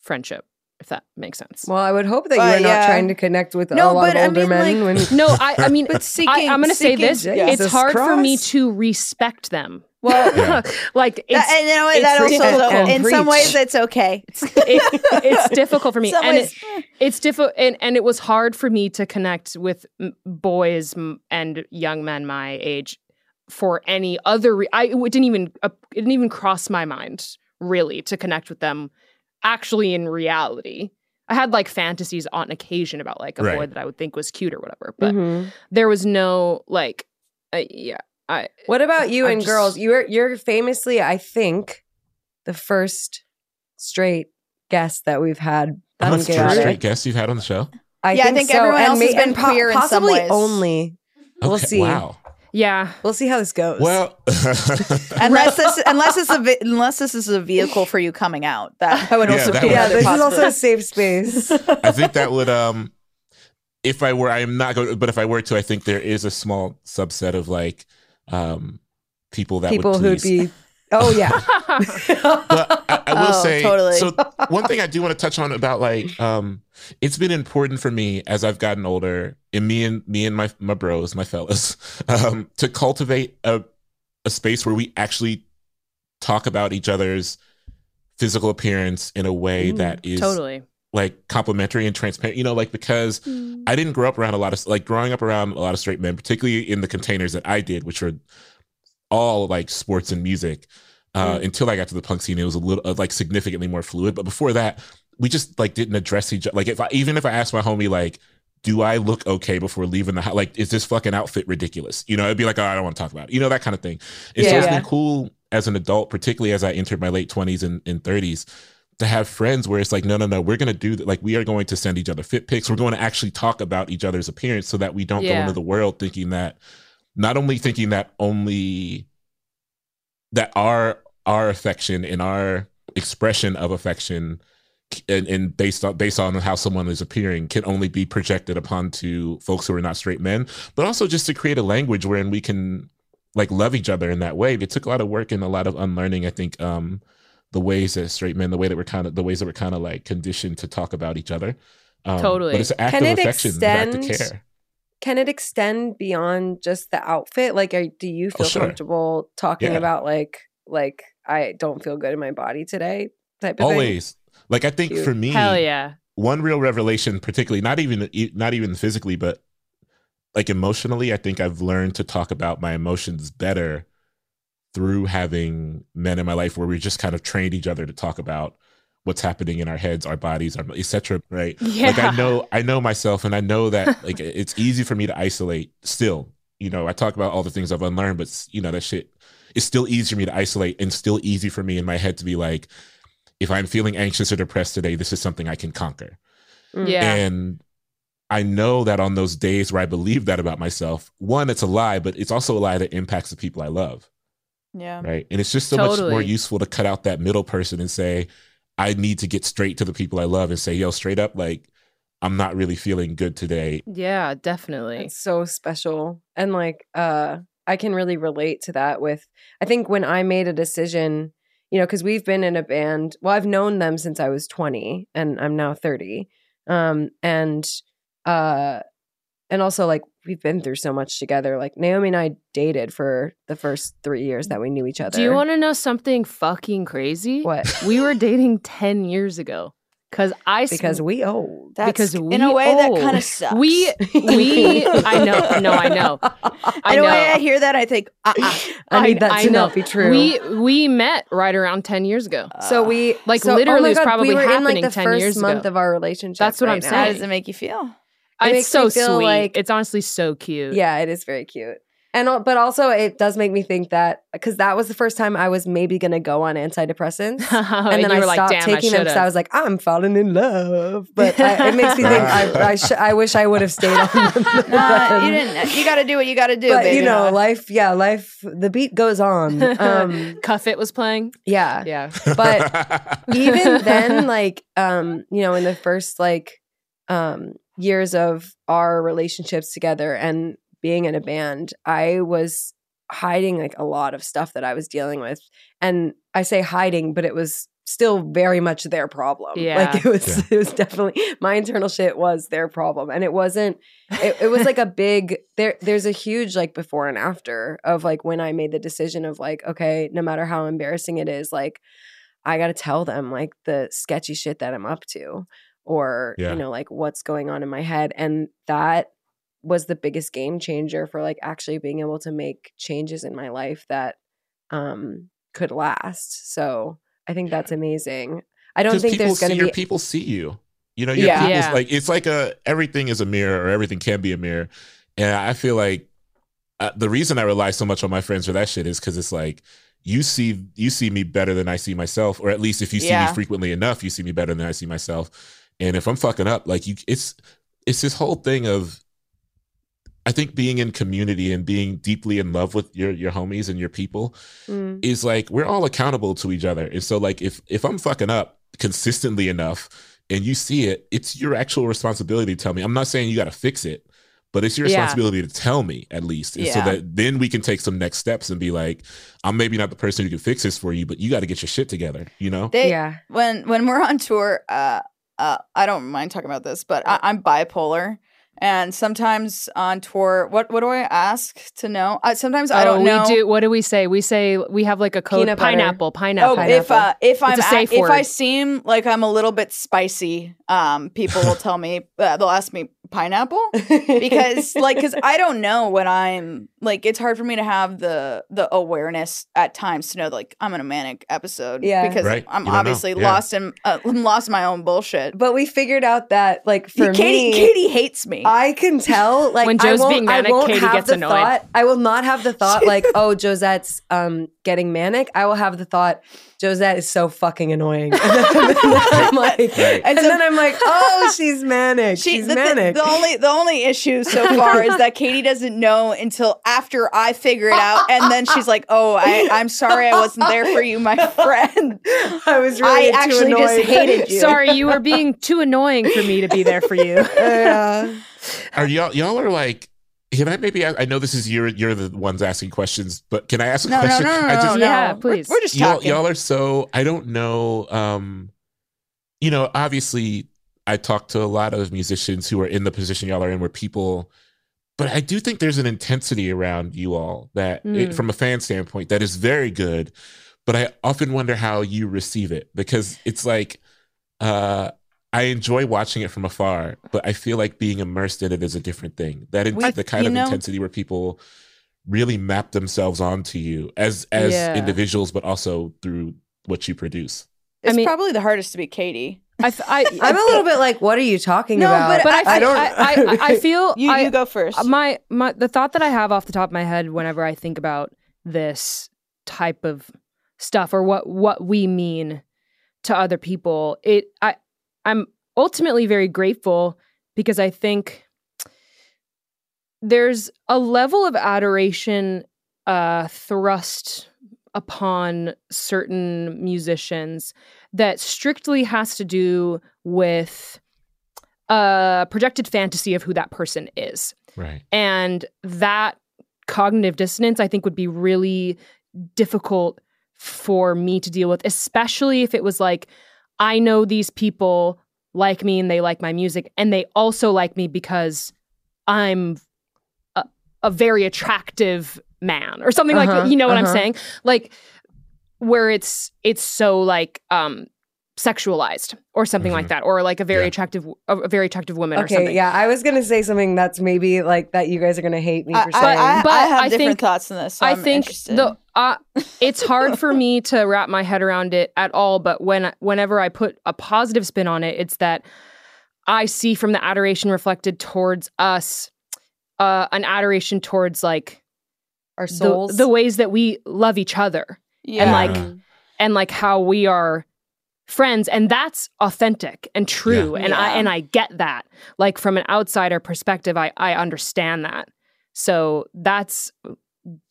friendship, if that makes sense. Well, I would hope that you're not trying to connect with No, a lot but of older mean, men. like- when *laughs* no, I I mean But seeking, I, I'm going to say this: yeah. it's Jesus hard for me to respect them. *laughs* Well, *laughs* Yeah. like it's that, and you know it's That also, difficult. And in some ways, it's okay. it, it's difficult for me, Some and ways- it, it's difficult, and, and it was hard for me to connect with boys and young men my age for any other. Re- I it didn't even uh, it didn't even cross my mind really to connect with them. Actually, in reality, I had like fantasies on occasion about like a boy that I would think was cute or whatever, but Mhm. there was no like, uh, yeah. I What about you I'm and just- girls? You're you're famously, I think, the first straight guest that we've had I'm on the first straight guest you've had on the show. I Yeah, I think, think so. everyone and else may- has been and po- queer in some possibly ways. only. We'll Okay, see. Wow. Yeah. We'll see how this goes. Well, *laughs* unless this, unless this, a ve- unless this is a vehicle for you coming out, that *laughs* would Yeah, also that be would- yeah, this is also a safe space. *laughs* I think that would um if I were I'm not going but if I were to I think there is a small subset of like um people that People would who'd be. Oh yeah. *laughs* but I, I will Oh, say totally. so one thing I do want to touch on about like um it's been important for me as I've gotten older and me and me and my my bros my fellas *laughs* um to cultivate a a space where we actually talk about each other's physical appearance in a way Mm, that is totally. like complimentary and transparent you know like because i didn't grow up around a lot of like growing up around a lot of straight men particularly in the containers that i did which were all like sports and music uh until i got to the punk scene it was a little uh, like significantly more fluid but before that we just like didn't address each other like if i even if i asked my homie like do I look okay before leaving the house? Like, is this fucking outfit ridiculous? You know, it'd be like, oh, I don't want to talk about it. You know, that kind of thing. And so it's Yeah. been cool as an adult, particularly as I entered my late 20s and, and 30s, to have friends where it's like, no, no, no, we're going to do that. Like, we are going to send each other fit pics. We're going to actually talk about each other's appearance so that we don't go into the world thinking that, not only thinking that only that our our affection and our expression of affection and, and based on based on how someone is appearing can only be projected upon to folks who are not straight men but also just to create a language wherein we can like love each other in that way. It took a lot of work and a lot of unlearning i think um the ways that straight men the way that we're kind of the ways that we're kind of like conditioned to talk about each other. Um, Totally. but it's an act Can of it affection an act of extend- care Can it extend beyond just the outfit? Like, are, do you oh, feel Oh, sure. comfortable talking Yeah. about like like I don't feel good in my body today type of thing? always like i think Cute. for me Hell yeah. one real revelation particularly not even e, not even physically but like emotionally, I think I've learned to talk about my emotions better through having men in my life where we just kind of trained each other to talk about what's happening in our heads, our bodies, our etc. Right? Yeah. Like I know, I know myself, and I know that *laughs* like it's easy for me to isolate. Still, you know, I talk about all the things I've unlearned, but you know that shit. It's still easy for me to isolate, and still easy for me in my head to be like, if I'm feeling anxious or depressed today, this is something I can conquer. Mm. Yeah. And I know that on those days where I believe that about myself, one, it's a lie, but it's also a lie that impacts the people I love. Yeah. Right. And it's just so much more useful to cut out that middle person and say, I need to get straight to the people I love and say, yo, straight up, like, I'm not really feeling good today. Yeah, definitely. It's so special. And like uh I can really relate to that with I think when I made a decision, you know, cuz we've been in a band, well I've known them since I was 20 and I'm now 30. Um and uh and also like we've been through so much together. Like Naomi and I dated for the first 3 years that we knew each other. Do you want to know something fucking crazy? what? We were dating 10 years ago. Cause I Because we old. That's because we in a way that kind of sucks. we we I know no I know I *laughs* in a know way I hear that I think uh-uh. *laughs* I need that I to know. not be true. We we met right around 10 years ago. Uh, so we Like, so, oh literally oh my was probably we were in like happening the 10 first years month ago. of our relationship. That's what right I'm now. How saying. does it make you feel? It it's makes so me feel sweet. like- it's honestly so cute. Yeah, it is very cute. And but also it does make me think that because that was the first time I was maybe gonna go on antidepressants, *laughs* and, and then you I were like, stopped I taking them because I was like, I'm falling in love. But I, it makes me think I I, sh- I wish I would have stayed on. *laughs* them Nah, then. you didn't. You got to do what you got to do, But baby. you know, life. Yeah, life. The beat goes on. *laughs* Um, Cuff It was playing. yeah, Yeah. but even then like um you know in the first like um years of our relationships together and being in a band i was hiding like a lot of stuff that i was dealing with and i say hiding but it was still very much their problem Yeah. like it was Yeah. *laughs* it was definitely my internal shit was their problem and it wasn't it, it was like a big there there's a huge like before and after of like when i made the decision of like okay no matter how embarrassing it is like I got to tell them like the sketchy shit that I'm up to or Yeah. you know like what's going on in my head and that was the biggest game changer for like actually being able to make changes in my life that um could last. So I think that's amazing. I don't think people there's going see to your be people see you. You know, your Yeah. people's Yeah. like it's like a everything is a mirror or everything can be a mirror. And I feel like uh, the reason I rely so much on my friends for that shit is because it's like you see you see me better than I see myself, or at least if you see Yeah. me frequently enough, you see me better than I see myself. And if I'm fucking up, like you, it's it's this whole thing of I think being in community and being deeply in love with your your homies and your people Mm. is like we're all accountable to each other. And so like if if I'm fucking up consistently enough and you see it, it's your actual responsibility to tell me. I'm not saying you got to fix it, but it's your Yeah. responsibility to tell me at least. And so that then we can take some next steps and be like, I'm maybe not the person who can fix this for you, but you got to get your shit together, you know? They, yeah. when when we're on tour, uh, uh, I don't mind talking about this, but I, I'm bipolar, and sometimes on tour, what what do I ask to know? Uh, sometimes I oh, don't know. we do. What do we say? We say we have like a code. Peanut butter. pineapple. Oh, Pineapple. if uh, if I'm a at- safe if I seem like I'm a little bit spicy, um, people will tell me uh, they'll ask me pineapple because *laughs* like because I don't know when I'm like it's hard for me to have the the awareness at times to know like I'm in a manic episode Yeah. because Right. I'm You don't know. obviously Yeah. lost in uh, I'm *laughs* lost in my own bullshit. but we figured out that like for Katie me Katie hates me. I can tell, *laughs* like When I Joe's won't, being I manic, won't Katie gets annoyed. Thought, I will not have the thought like, oh, Josette's um getting manic. I will have the thought, Josette is so fucking annoying. *laughs* And then, I'm like, Right. and then I'm like, oh, *laughs* she's manic. She, she's the, the- manic. The, only the only issue so far is that Katie doesn't know until after I figure it out, and then she's like, "Oh, I, I'm sorry, I wasn't there for you, my friend." *laughs* I was really I too actually just hated you. Sorry, you were being too annoying for me to be there for you. Yeah. Are y'all y'all are like can I maybe I, I know this is you're you're the ones asking questions, but can I ask a No, no, question? no, no, I no, just, no. Yeah, We're- please. We're, just y'all, talking. y'all are so i don't know um you know obviously i talk to a lot of musicians who are in the position y'all are in where people but i do think there's an intensity around you all that it, Mm. from a fan standpoint that is very good but i often wonder how you receive it because it's like uh I enjoy watching it from afar, but I feel like being immersed in it is a different thing. That in, We- the kind of know- intensity where people really map themselves onto you as as Yeah. individuals, but also through what you produce. It's mean- probably the hardest to be Katie. I, am *laughs* a little bit like, what are you talking No, about? but but I, I I, don't- I, I, I *laughs* feel You I, you go first. Uh, my my the thought that I have off the top of my head whenever I think about this type of stuff or what what we mean to other people, it I I'm ultimately very grateful because I think there's a level of adoration uh thrust upon certain musicians that strictly has to do with a projected fantasy of who that person is. Right. And that cognitive dissonance, I think, would be really difficult for me to deal with, especially if it was like, I know these people like me and they like my music, and they also like me because I'm a, a very attractive man or something Uh-huh, like you know what I'm uh-huh. saying? Like where it's it's so like um sexualized or something like Mhm. that or like a very Yeah. attractive a, a very attractive woman or okay, something. yeah, I was gonna say something that's maybe like that you guys are gonna hate me I, for I, saying. I, But I have I different think- thoughts than this. So I I'm think interested. the uh, *laughs* it's hard for me to wrap my head around it at all. But when whenever I put a positive spin on it, it's that I see from the adoration reflected towards us, uh, an adoration towards like Our souls. the ways that we love each other yeah. and like and like how we are friends and that's authentic and true and i and i get that like from an outsider perspective i i understand that so that's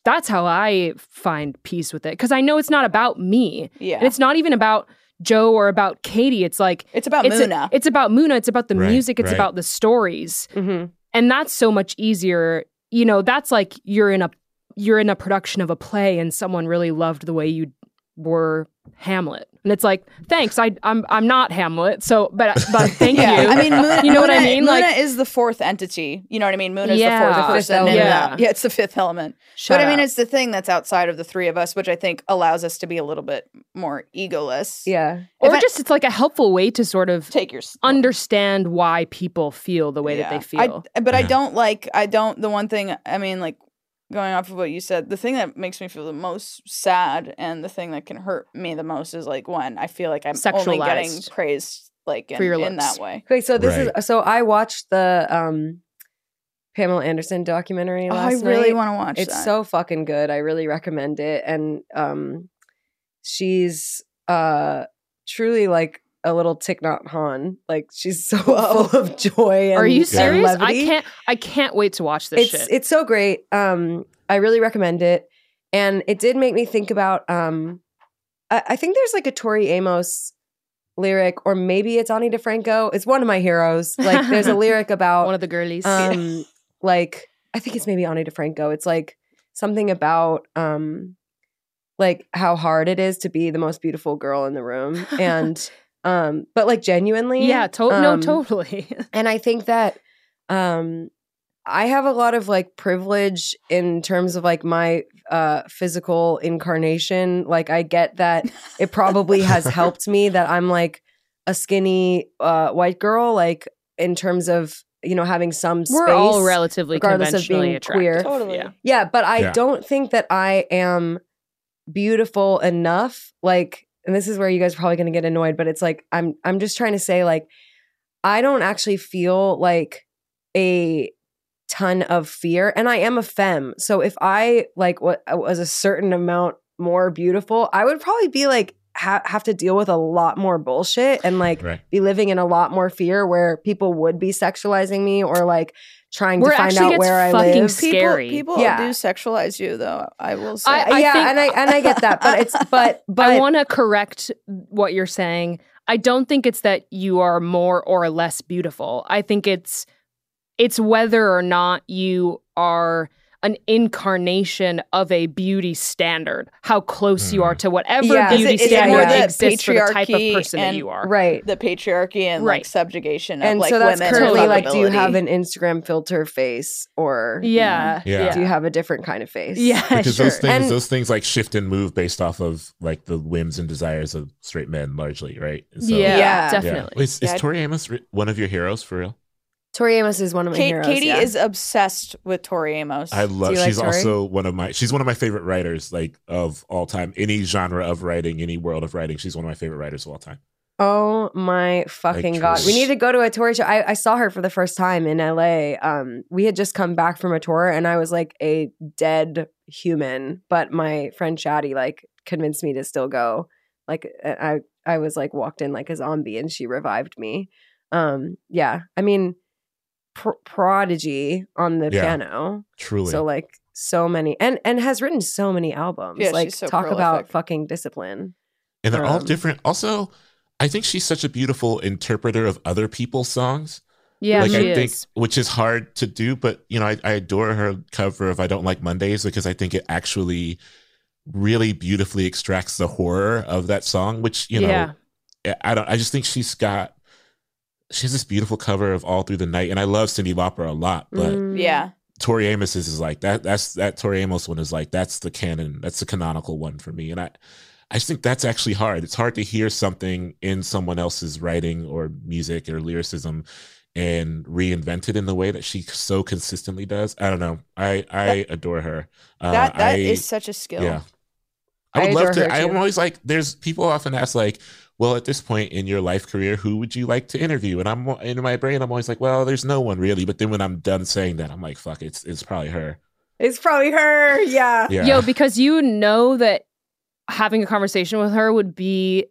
that's how i find peace with it because i know it's not about me yeah. and it's not even about joe or about katie it's like It's about it's, a- MUNA. it's about MUNA. It's about the Right, music. It's right. about the stories Mhm. and that's so much easier you know that's like you're in a you're in a production of a play and someone really loved the way you were hamlet and it's like thanks i i'm i'm not hamlet so but but thank yeah, you I mean, MUNA, You know what I mean? MUNA Like- is the fourth entity. You know what I mean? MUNA is Yeah. the fourth Fifth person. element. Yeah. yeah, it's the fifth element. Shut but I mean, it's the thing that's outside of the three of us, which I think allows us to be a little bit more egoless. yeah. or if I- just it's like a helpful way to sort of Take your understand why people feel the way that they feel I, but I don't like. I don't. The one thing. I mean, like going off of what you said, the thing that makes me feel the most sad and the thing that can hurt me the most is like when I feel like I'm only getting praised like in, For your in that way. Okay, so this Right. is so I watched the um Pamela Anderson documentary Oh, I really want to watch it's that. so fucking good. I really recommend it. And um she's uh truly like a little Thich Nhat Hanh. Like she's so *laughs* *laughs* full of joy. And, are you serious i can't i can't wait to watch this it's shit it's so great. Um, I really recommend it, and it did make me think about. Um, I, I think there's like a Tori Amos lyric, or maybe it's Ani DiFranco. It's one of my heroes. Like there's a *laughs* lyric about one of the girlies um, like I think it's maybe Ani DiFranco. It's like something about um, like how hard it is to be the most beautiful girl in the room, and um, but like genuinely, yeah to- no um, totally *laughs* and I think that um I have a lot of like privilege in terms of like my uh physical incarnation. Like I get that it probably has *laughs* helped me that I'm like a skinny uh white girl like in terms of you know having some space. we're all relatively regardless of being attractive queer. Totally. yeah Yeah, but I Yeah. don't think that I am beautiful enough. Like, and this is where you guys are probably going to get annoyed, but it's like I'm I'm just trying to say like I don't actually feel like a ton of fear, and I am a femme. So if I like what was a certain amount more beautiful, I would probably be like ha- have to deal with a lot more bullshit and like Right. be living in a lot more fear where people would be sexualizing me or like trying Where to find out gets where I fucking live. scary. People, people Yeah. do sexualize you, though. I will say. I- yeah, think- and I and I get that, but it's but *laughs* but I want to correct what you're saying. I don't think it's that you are more or less beautiful. I think it's it's whether or not you are an incarnation of a beauty standard. How close you are hmm. to whatever Yeah. Beauty Is it, is it standard more the exists for the type of patriarchy person that you are. Right. the patriarchy and Right. like subjugation of and like so that's women. currently like, do you have an Instagram filter face or Yeah. Yeah. do you have a different kind of face? Yeah, because sure. those things And- those things like shift and move based off of like the whims and desires of straight men largely right so- yeah, Yeah. definitely. is, is tori amos re- one of your heroes for real Tori Amos is one of my Kate, heroes. Katie yeah. is obsessed with Tori Amos. i love you like she's also one of my she's one of my favorite writers like of all time any genre of writing any world of writing she's one of my favorite writers of all time Oh my fucking Like, god! We need to go to a Tori show. I, I saw her for the first time in LA. Um, we had just come back from a tour, and I was like a dead human. But my friend Shadi like convinced me to still go. Like I I was like walked in like a zombie, and she revived me. Um, yeah, I mean, pr- prodigy on the Yeah. piano. truly So like so many, and and has written so many albums. Yeah, like she's so talk about fucking discipline. and they're all um, different also i think she's such a beautiful interpreter of other people's songs yeah, like she I think, is. which is hard to do, but you know, I, I adore her cover of "I Don't Like Mondays" because I think it actually really beautifully extracts the horror of that song. Which you know, Yeah. I- I don't. I just think she's got she has this beautiful cover of "All Through the Night," and I love Cyndi Lauper a lot, but Mm. yeah. Tori Amos's is like that. That's that Tori Amos one is like that's the canon. That's the canonical one for me, and I. I just think that's actually hard. It's hard to hear something in someone else's writing or music or lyricism and reinvent it in the way that she so consistently does. I don't know. I I adore her. Uh, That that is I, such a skill. yeah. I I would love to. I'm always like, there's people often ask like, well, at this point in your life career, who would you like to interview? And I'm in my brain, I'm always like, well, there's no one really. But then when I'm done saying that, I'm like, fuck, it's it's probably her. It's probably her. Yeah. Yeah. Yo, because you know that having a conversation with her would be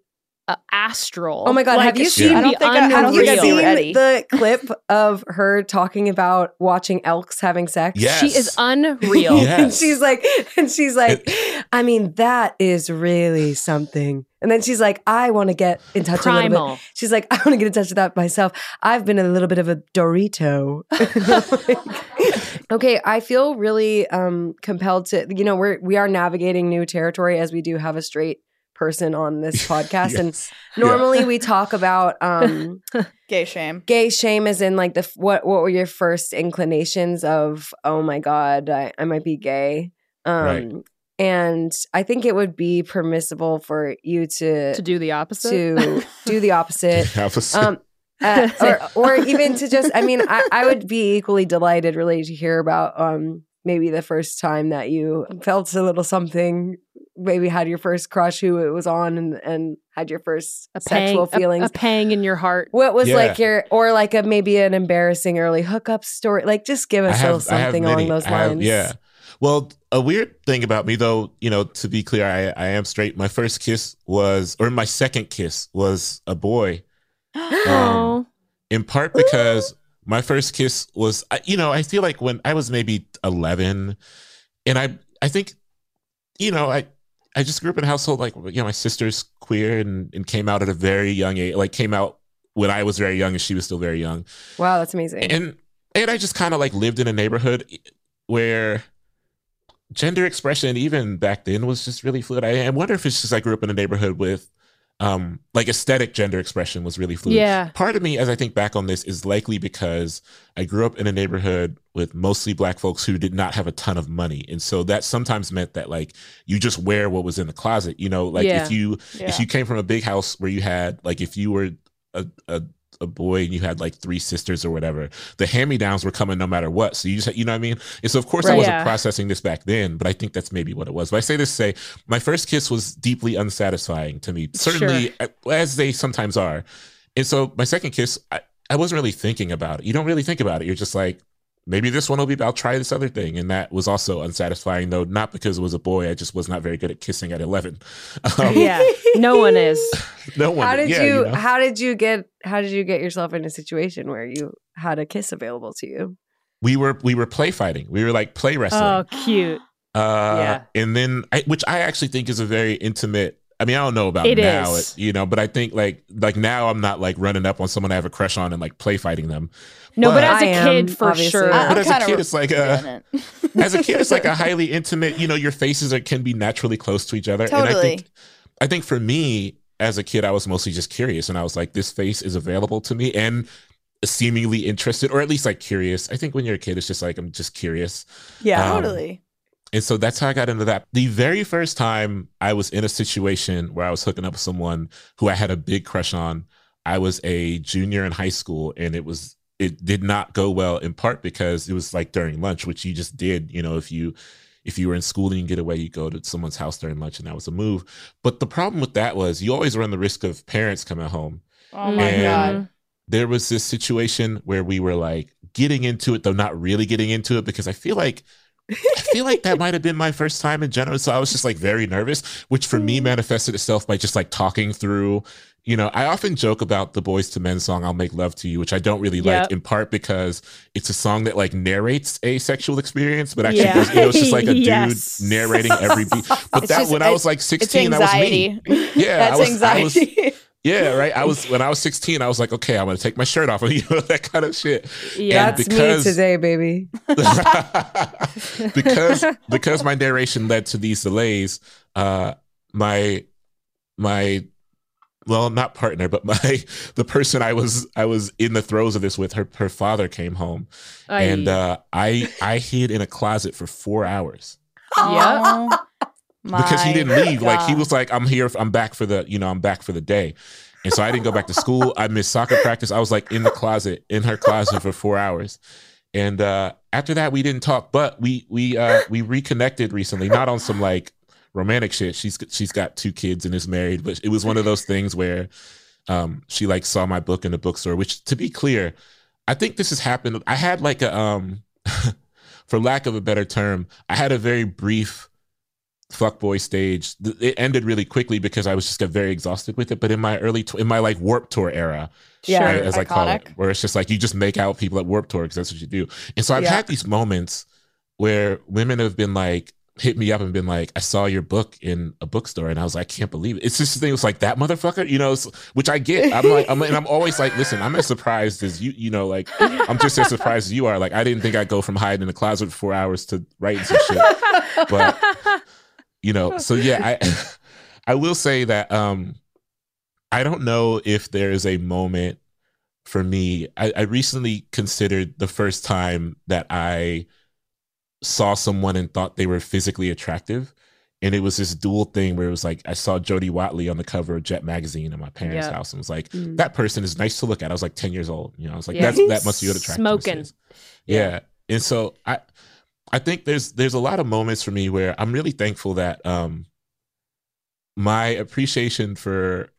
uh, astral. Oh my God, have you seen- be I don't think I- I don't think I'd be seen ready. the clip of her talking about watching elks having sex? Yes. She is unreal. *laughs* Yes. and she's like, and she's like, *laughs* I mean, that is really something. And then she's like, I want to get in touch a little Primal. bit. She's like, I want to get in touch with that myself. I've been a little bit of a Dorito. *laughs* okay, I feel really um, compelled to. You know, we're we are navigating new territory as we do have a straight person on this *laughs* podcast, and Yes. normally we talk about um, *laughs* Gay shame. gay shame is in like the what what were your first inclinations of oh my god I, I might be gay um Right. and I think it would be permissible for you to To do the opposite. to do the opposite *laughs* Opposite. um uh, or or even to just I mean I, I would be equally delighted really to hear about um maybe the first time that you felt a little something maybe had your first crush who it was on and and had your first a sexual a- feelings a, pang in your heart. what was Yeah. like your or like a maybe an embarrassing early hookup story? Like just give us a little something along those I have- lines. yeah. Well, a weird thing about me, though, you know, to be clear, I, I am straight. My first kiss was, or my second kiss was a boy. Oh, *gasps* in part because my first kiss was you know i feel like when i was maybe 11 and i i think you know i i just grew up in a household like you know my sister's queer and, and came out at a very young age like came out when i was very young and she was still very young Wow, that's amazing. and and i just kind of like lived in a neighborhood where gender expression even back then was just really fluid i, I wonder if it's just i grew up in a neighborhood with um like aesthetic gender expression was really fluid yeah. part of me as i think back on this is likely because i grew up in a neighborhood with mostly black folks who did not have a ton of money and so that sometimes meant that like you just wear what was in the closet you know like Yeah. if you Yeah. if you came from a big house where you had like if you were a, a a boy and you had like three sisters or whatever, the hand me downs were coming no matter what. So you just, you know what I mean? And so, of course, I wasn't Yeah. processing this back then, but I think that's maybe what it was. But I say this to say, my first kiss was deeply unsatisfying to me, certainly as they sometimes are. And so, my second kiss, I, I wasn't really thinking about it. You don't really think about it. You're just like, maybe this one will be, I'll try this other thing. And that was also unsatisfying, though, not because it was a boy. I just was not very good at kissing at 11. *laughs* Um, yeah. No one is. *laughs* No one. how did yeah, you, know? how did you get how did you get yourself in a situation where you had a kiss available to you? we were we were play fighting. We were like play wrestling. Oh, cute. Uh, Yeah. And then, I, which I actually think is a very intimate I mean, I don't know about It now, is. it- you know, but I think like like now I'm not like running up on someone I have a crush on and like play fighting them. No, but, But- as I a am, kid, for obviously. sure. I- But as a kid, it's like a it. *laughs* as a kid, it's like a highly intimate. You know, your faces are can be naturally close to each other. And I think I think for me as a kid, I was mostly just curious, and I was like, this face is available to me, and seemingly interested, or at least like curious. I think when you're a kid, it's just like I'm just curious. Yeah. Um, totally. And so that's how I got into that. The very first time I was in a situation where I was hooking up with someone who I had a big crush on, I was a junior in high school and it was it did not go well in part because it was like during lunch, which you just did, you know, if you if you were in school and you get away, you go to someone's house during lunch and that was a move. But the problem with that was you always run the risk of parents coming home Oh my and- god. there was this situation where we were like getting into it, though not really getting into it, because I feel like I feel like that might have been my first time in general. So I was just like very nervous, which for me hmm. manifested itself by just like talking through. You know, I often joke about the Boyz II Men song "I'll Make Love to You," which I don't really like, Yep. in part because it's a song that like narrates a sexual experience, but actually, Yeah. goes, you know, it's just like a *laughs* Yes. dude narrating every beat. *laughs* But It's that just- when I was like sixteen, that was me. anxiety. Yeah, I That's was- I was- anxiety. Yeah, right. I was when I was 16, I was like, okay, I'm gonna take my shirt off, and *laughs* you know, that kind of shit. Yeah. And That's because- me today, baby. *laughs* because because my narration led to these delays, uh my my well, not partner, but my *laughs* the person I was I was in the throes of this with, her her father came home. And uh I I hid in a closet for four hours. Yeah. Oh because he didn't leave. Like he was like, I'm here, I'm back for the, you know, I'm back for the day. And so I didn't go back to school. I missed soccer practice. I was like in the closet, in her closet for four hours. And uh after that we didn't talk, but we we uh we reconnected recently, not on some like romantic shit. She's she's got two kids and is married, but it was one of those things where um she like saw my book in the bookstore, which to be clear, I think this has happened. I had like a um *laughs* for lack of a better term, I had a very brief fuckboy stage. It ended really quickly because I was just got very exhausted with it. But in my early, tw- in my like Warped Tour era, Yeah. right, as I call it, where it's just like you just make out people at Warped Tour because that's what you do. And so I've Yeah. had these moments where women have been like, hit me up and been like, I saw your book in a bookstore, and I was like, I can't believe it. It's just the thing. It's like that motherfucker, you know, which I get. I'm like, I'm, and I'm always like, listen, I'm as surprised as you, you know, like I'm just as surprised as you are. Like I didn't think I'd go from hiding in the closet for four hours to writing some shit but you know so yeah i *laughs* *laughs* i will say that um i don't know if there is a moment for me I, I recently considered the first time that i saw someone and thought they were physically attractive and it was this dual thing where it was like i saw jody watley on the cover of jet magazine in my parents Yeah. house and was like Mm. that person is nice to look at i was like 10 years old you know i was like Yeah. that's that must be what attractiveness Smoking. is. yeah and so i i think there's there's a lot of moments for me where i'm really thankful that um my appreciation for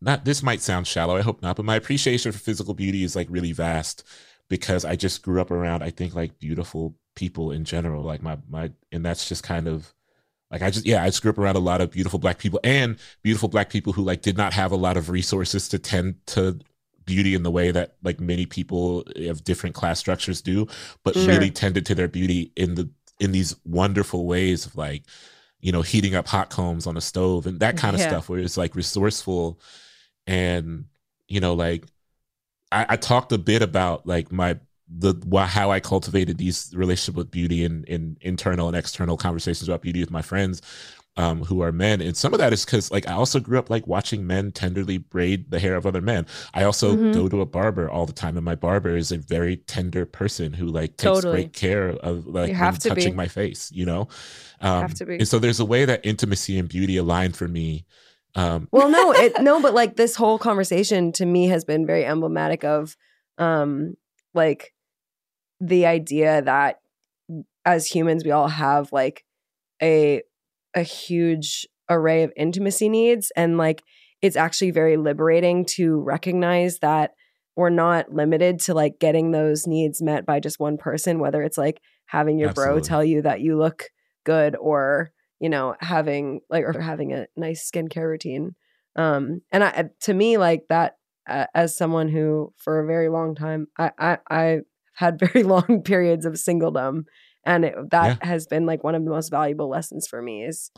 not this might sound shallow i hope not but my appreciation for physical beauty is like really vast because i just grew up around i think like beautiful people in general like my my and that's just kind of like i just yeah i just grew up around a lot of beautiful black people and beautiful black people who like did not have a lot of resources to tend to beauty in the way that like many people of different class structures do but Sure. really tended to their beauty in the in these wonderful ways of like you know heating up hot combs on a stove and that kind of Yeah. stuff where it's like resourceful and you know like I, I talked a bit about like my the why, how I cultivated these relationship with beauty and in internal and external conversations about beauty with my friends um, who are men, and some of that is because like I also grew up like watching men tenderly braid the hair of other men. I also Mhm. go to a barber all the time, and my barber is a very tender person who like takes Totally. great care of like You have when to be. touching my face, you know. Um, have to be. And so there's a way that intimacy and beauty align for me. Um, Well, no, it *laughs* no, but like this whole conversation to me has been very emblematic of um like the idea that as humans we all have like a a huge array of intimacy needs and like it's actually very liberating to recognize that we're not limited to like getting those needs met by just one person whether it's like having your bro tell you that you look good or you know having like or having a nice skincare routine. Um and i to me like that uh, as someone who for a very long time i i i had *laughs* very long periods of singledom and it, that has been like one of the most valuable lessons for me is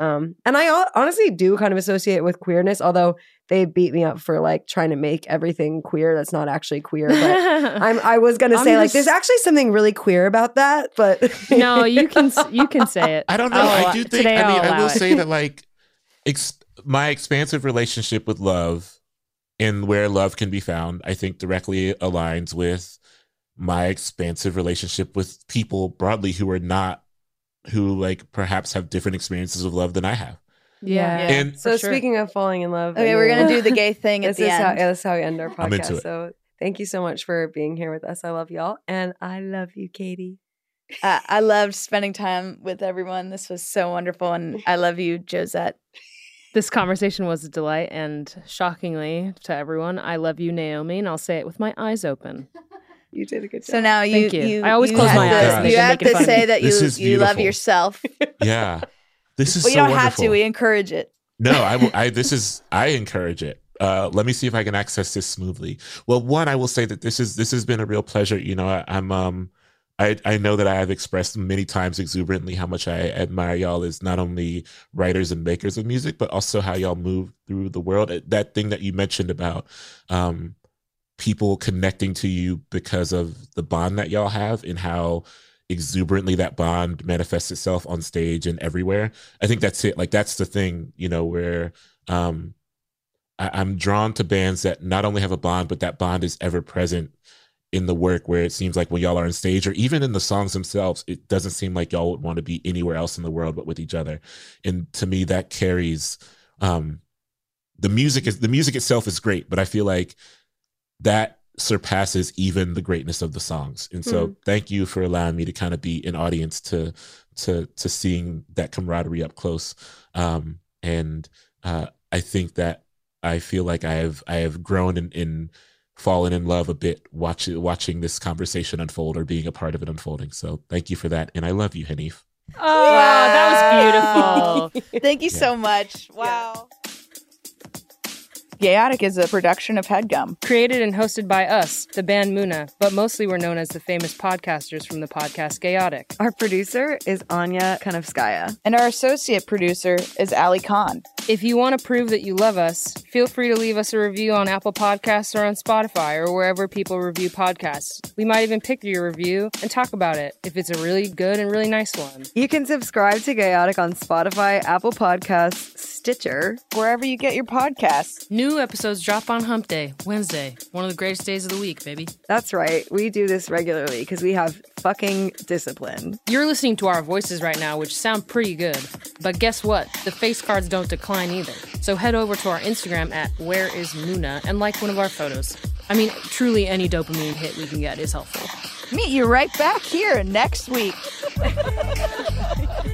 Um, and I honestly do kind of associate it with queerness, although they beat me up for like trying to make everything queer that's not actually queer. But *laughs* I'm I was gonna I'm say like there's actually something really queer about that, but *laughs* *laughs* no, you can you can say it. I don't know. I'll I do think. today I mean, I'll I will allow it. say that like, ex- my expansive relationship with love, and where love can be found, I think directly aligns with my expansive relationship with people broadly who are not, who like perhaps have different experiences of love than I have. Yeah. Yeah. And so sure. speaking of falling in love, Okay, we're gonna do the gay thing *laughs* at this the is end. how yeah, this is how we end our I'm into podcast. it. So thank you so much for being here with us. I love y'all, and I love you, Katie. Uh, I loved spending time with everyone. This was so wonderful, and I love you, Josette. This conversation was a delight, and shockingly to everyone, I love you, Naomi, and I'll say it with my eyes open. *laughs* You did a good job. So now you, Thank you. I always close have my eyes. They You have make it to say that you you love yourself. *laughs* Yeah, this is well, you so don't wonderful. have to. We encourage it. No, I, *laughs* I this is I encourage it. Uh, let me see if I can access this smoothly. Well, one, I will say that this is this has been a real pleasure. You know, I, I'm um, I I know that I have expressed many times exuberantly how much I admire y'all as not only writers and makers of music, but also how y'all move through the world. That thing that you mentioned about um, people connecting to you because of the bond that y'all have and how exuberantly that bond manifests itself on stage and everywhere. I think that's it. Like that's the thing, you know, where um I, I'm drawn to bands that not only have a bond, but that bond is ever present in the work where it seems like when y'all are on stage or even in the songs themselves, it doesn't seem like y'all would want to be anywhere else in the world but with each other. And to me, that carries um the music is the music itself is great, but I feel like that surpasses even the greatness of the songs. And so Hmm. thank you for allowing me to kind of be an audience to to to seeing that camaraderie up close. Um and uh I think that I feel like I have I have grown in, in fallen in love a bit watching watching this conversation unfold or being a part of it unfolding. So thank you for that. And I love you, Hanif. Oh, that was beautiful. Thank you *laughs* Yeah. so much. Wow. Gayotic is a production of Headgum. Created and hosted by us, the band Muna, but mostly we're known as the famous podcasters from the podcast Gayotic. Our producer is Anya Kanovskaya. And our associate producer is Ali Khan. If you want to prove that you love us, feel free to leave us a review on Apple Podcasts or on Spotify or wherever people review podcasts. We might even pick your review and talk about it if it's a really good and really nice one. You can subscribe to Gayotic on Spotify, Apple Podcasts, Stitcher. Wherever you get your podcasts. New episodes drop on Hump Day, Wednesday, one of the greatest days of the week, baby. That's right. We do this regularly because we have fucking discipline. You're listening to our voices right now, which sound pretty good. But guess what? The face cards don't decline either. So head over to our Instagram at Where Is Muna and like one of our photos. I mean, truly any dopamine hit we can get is helpful. Meet you right back here next week. *laughs*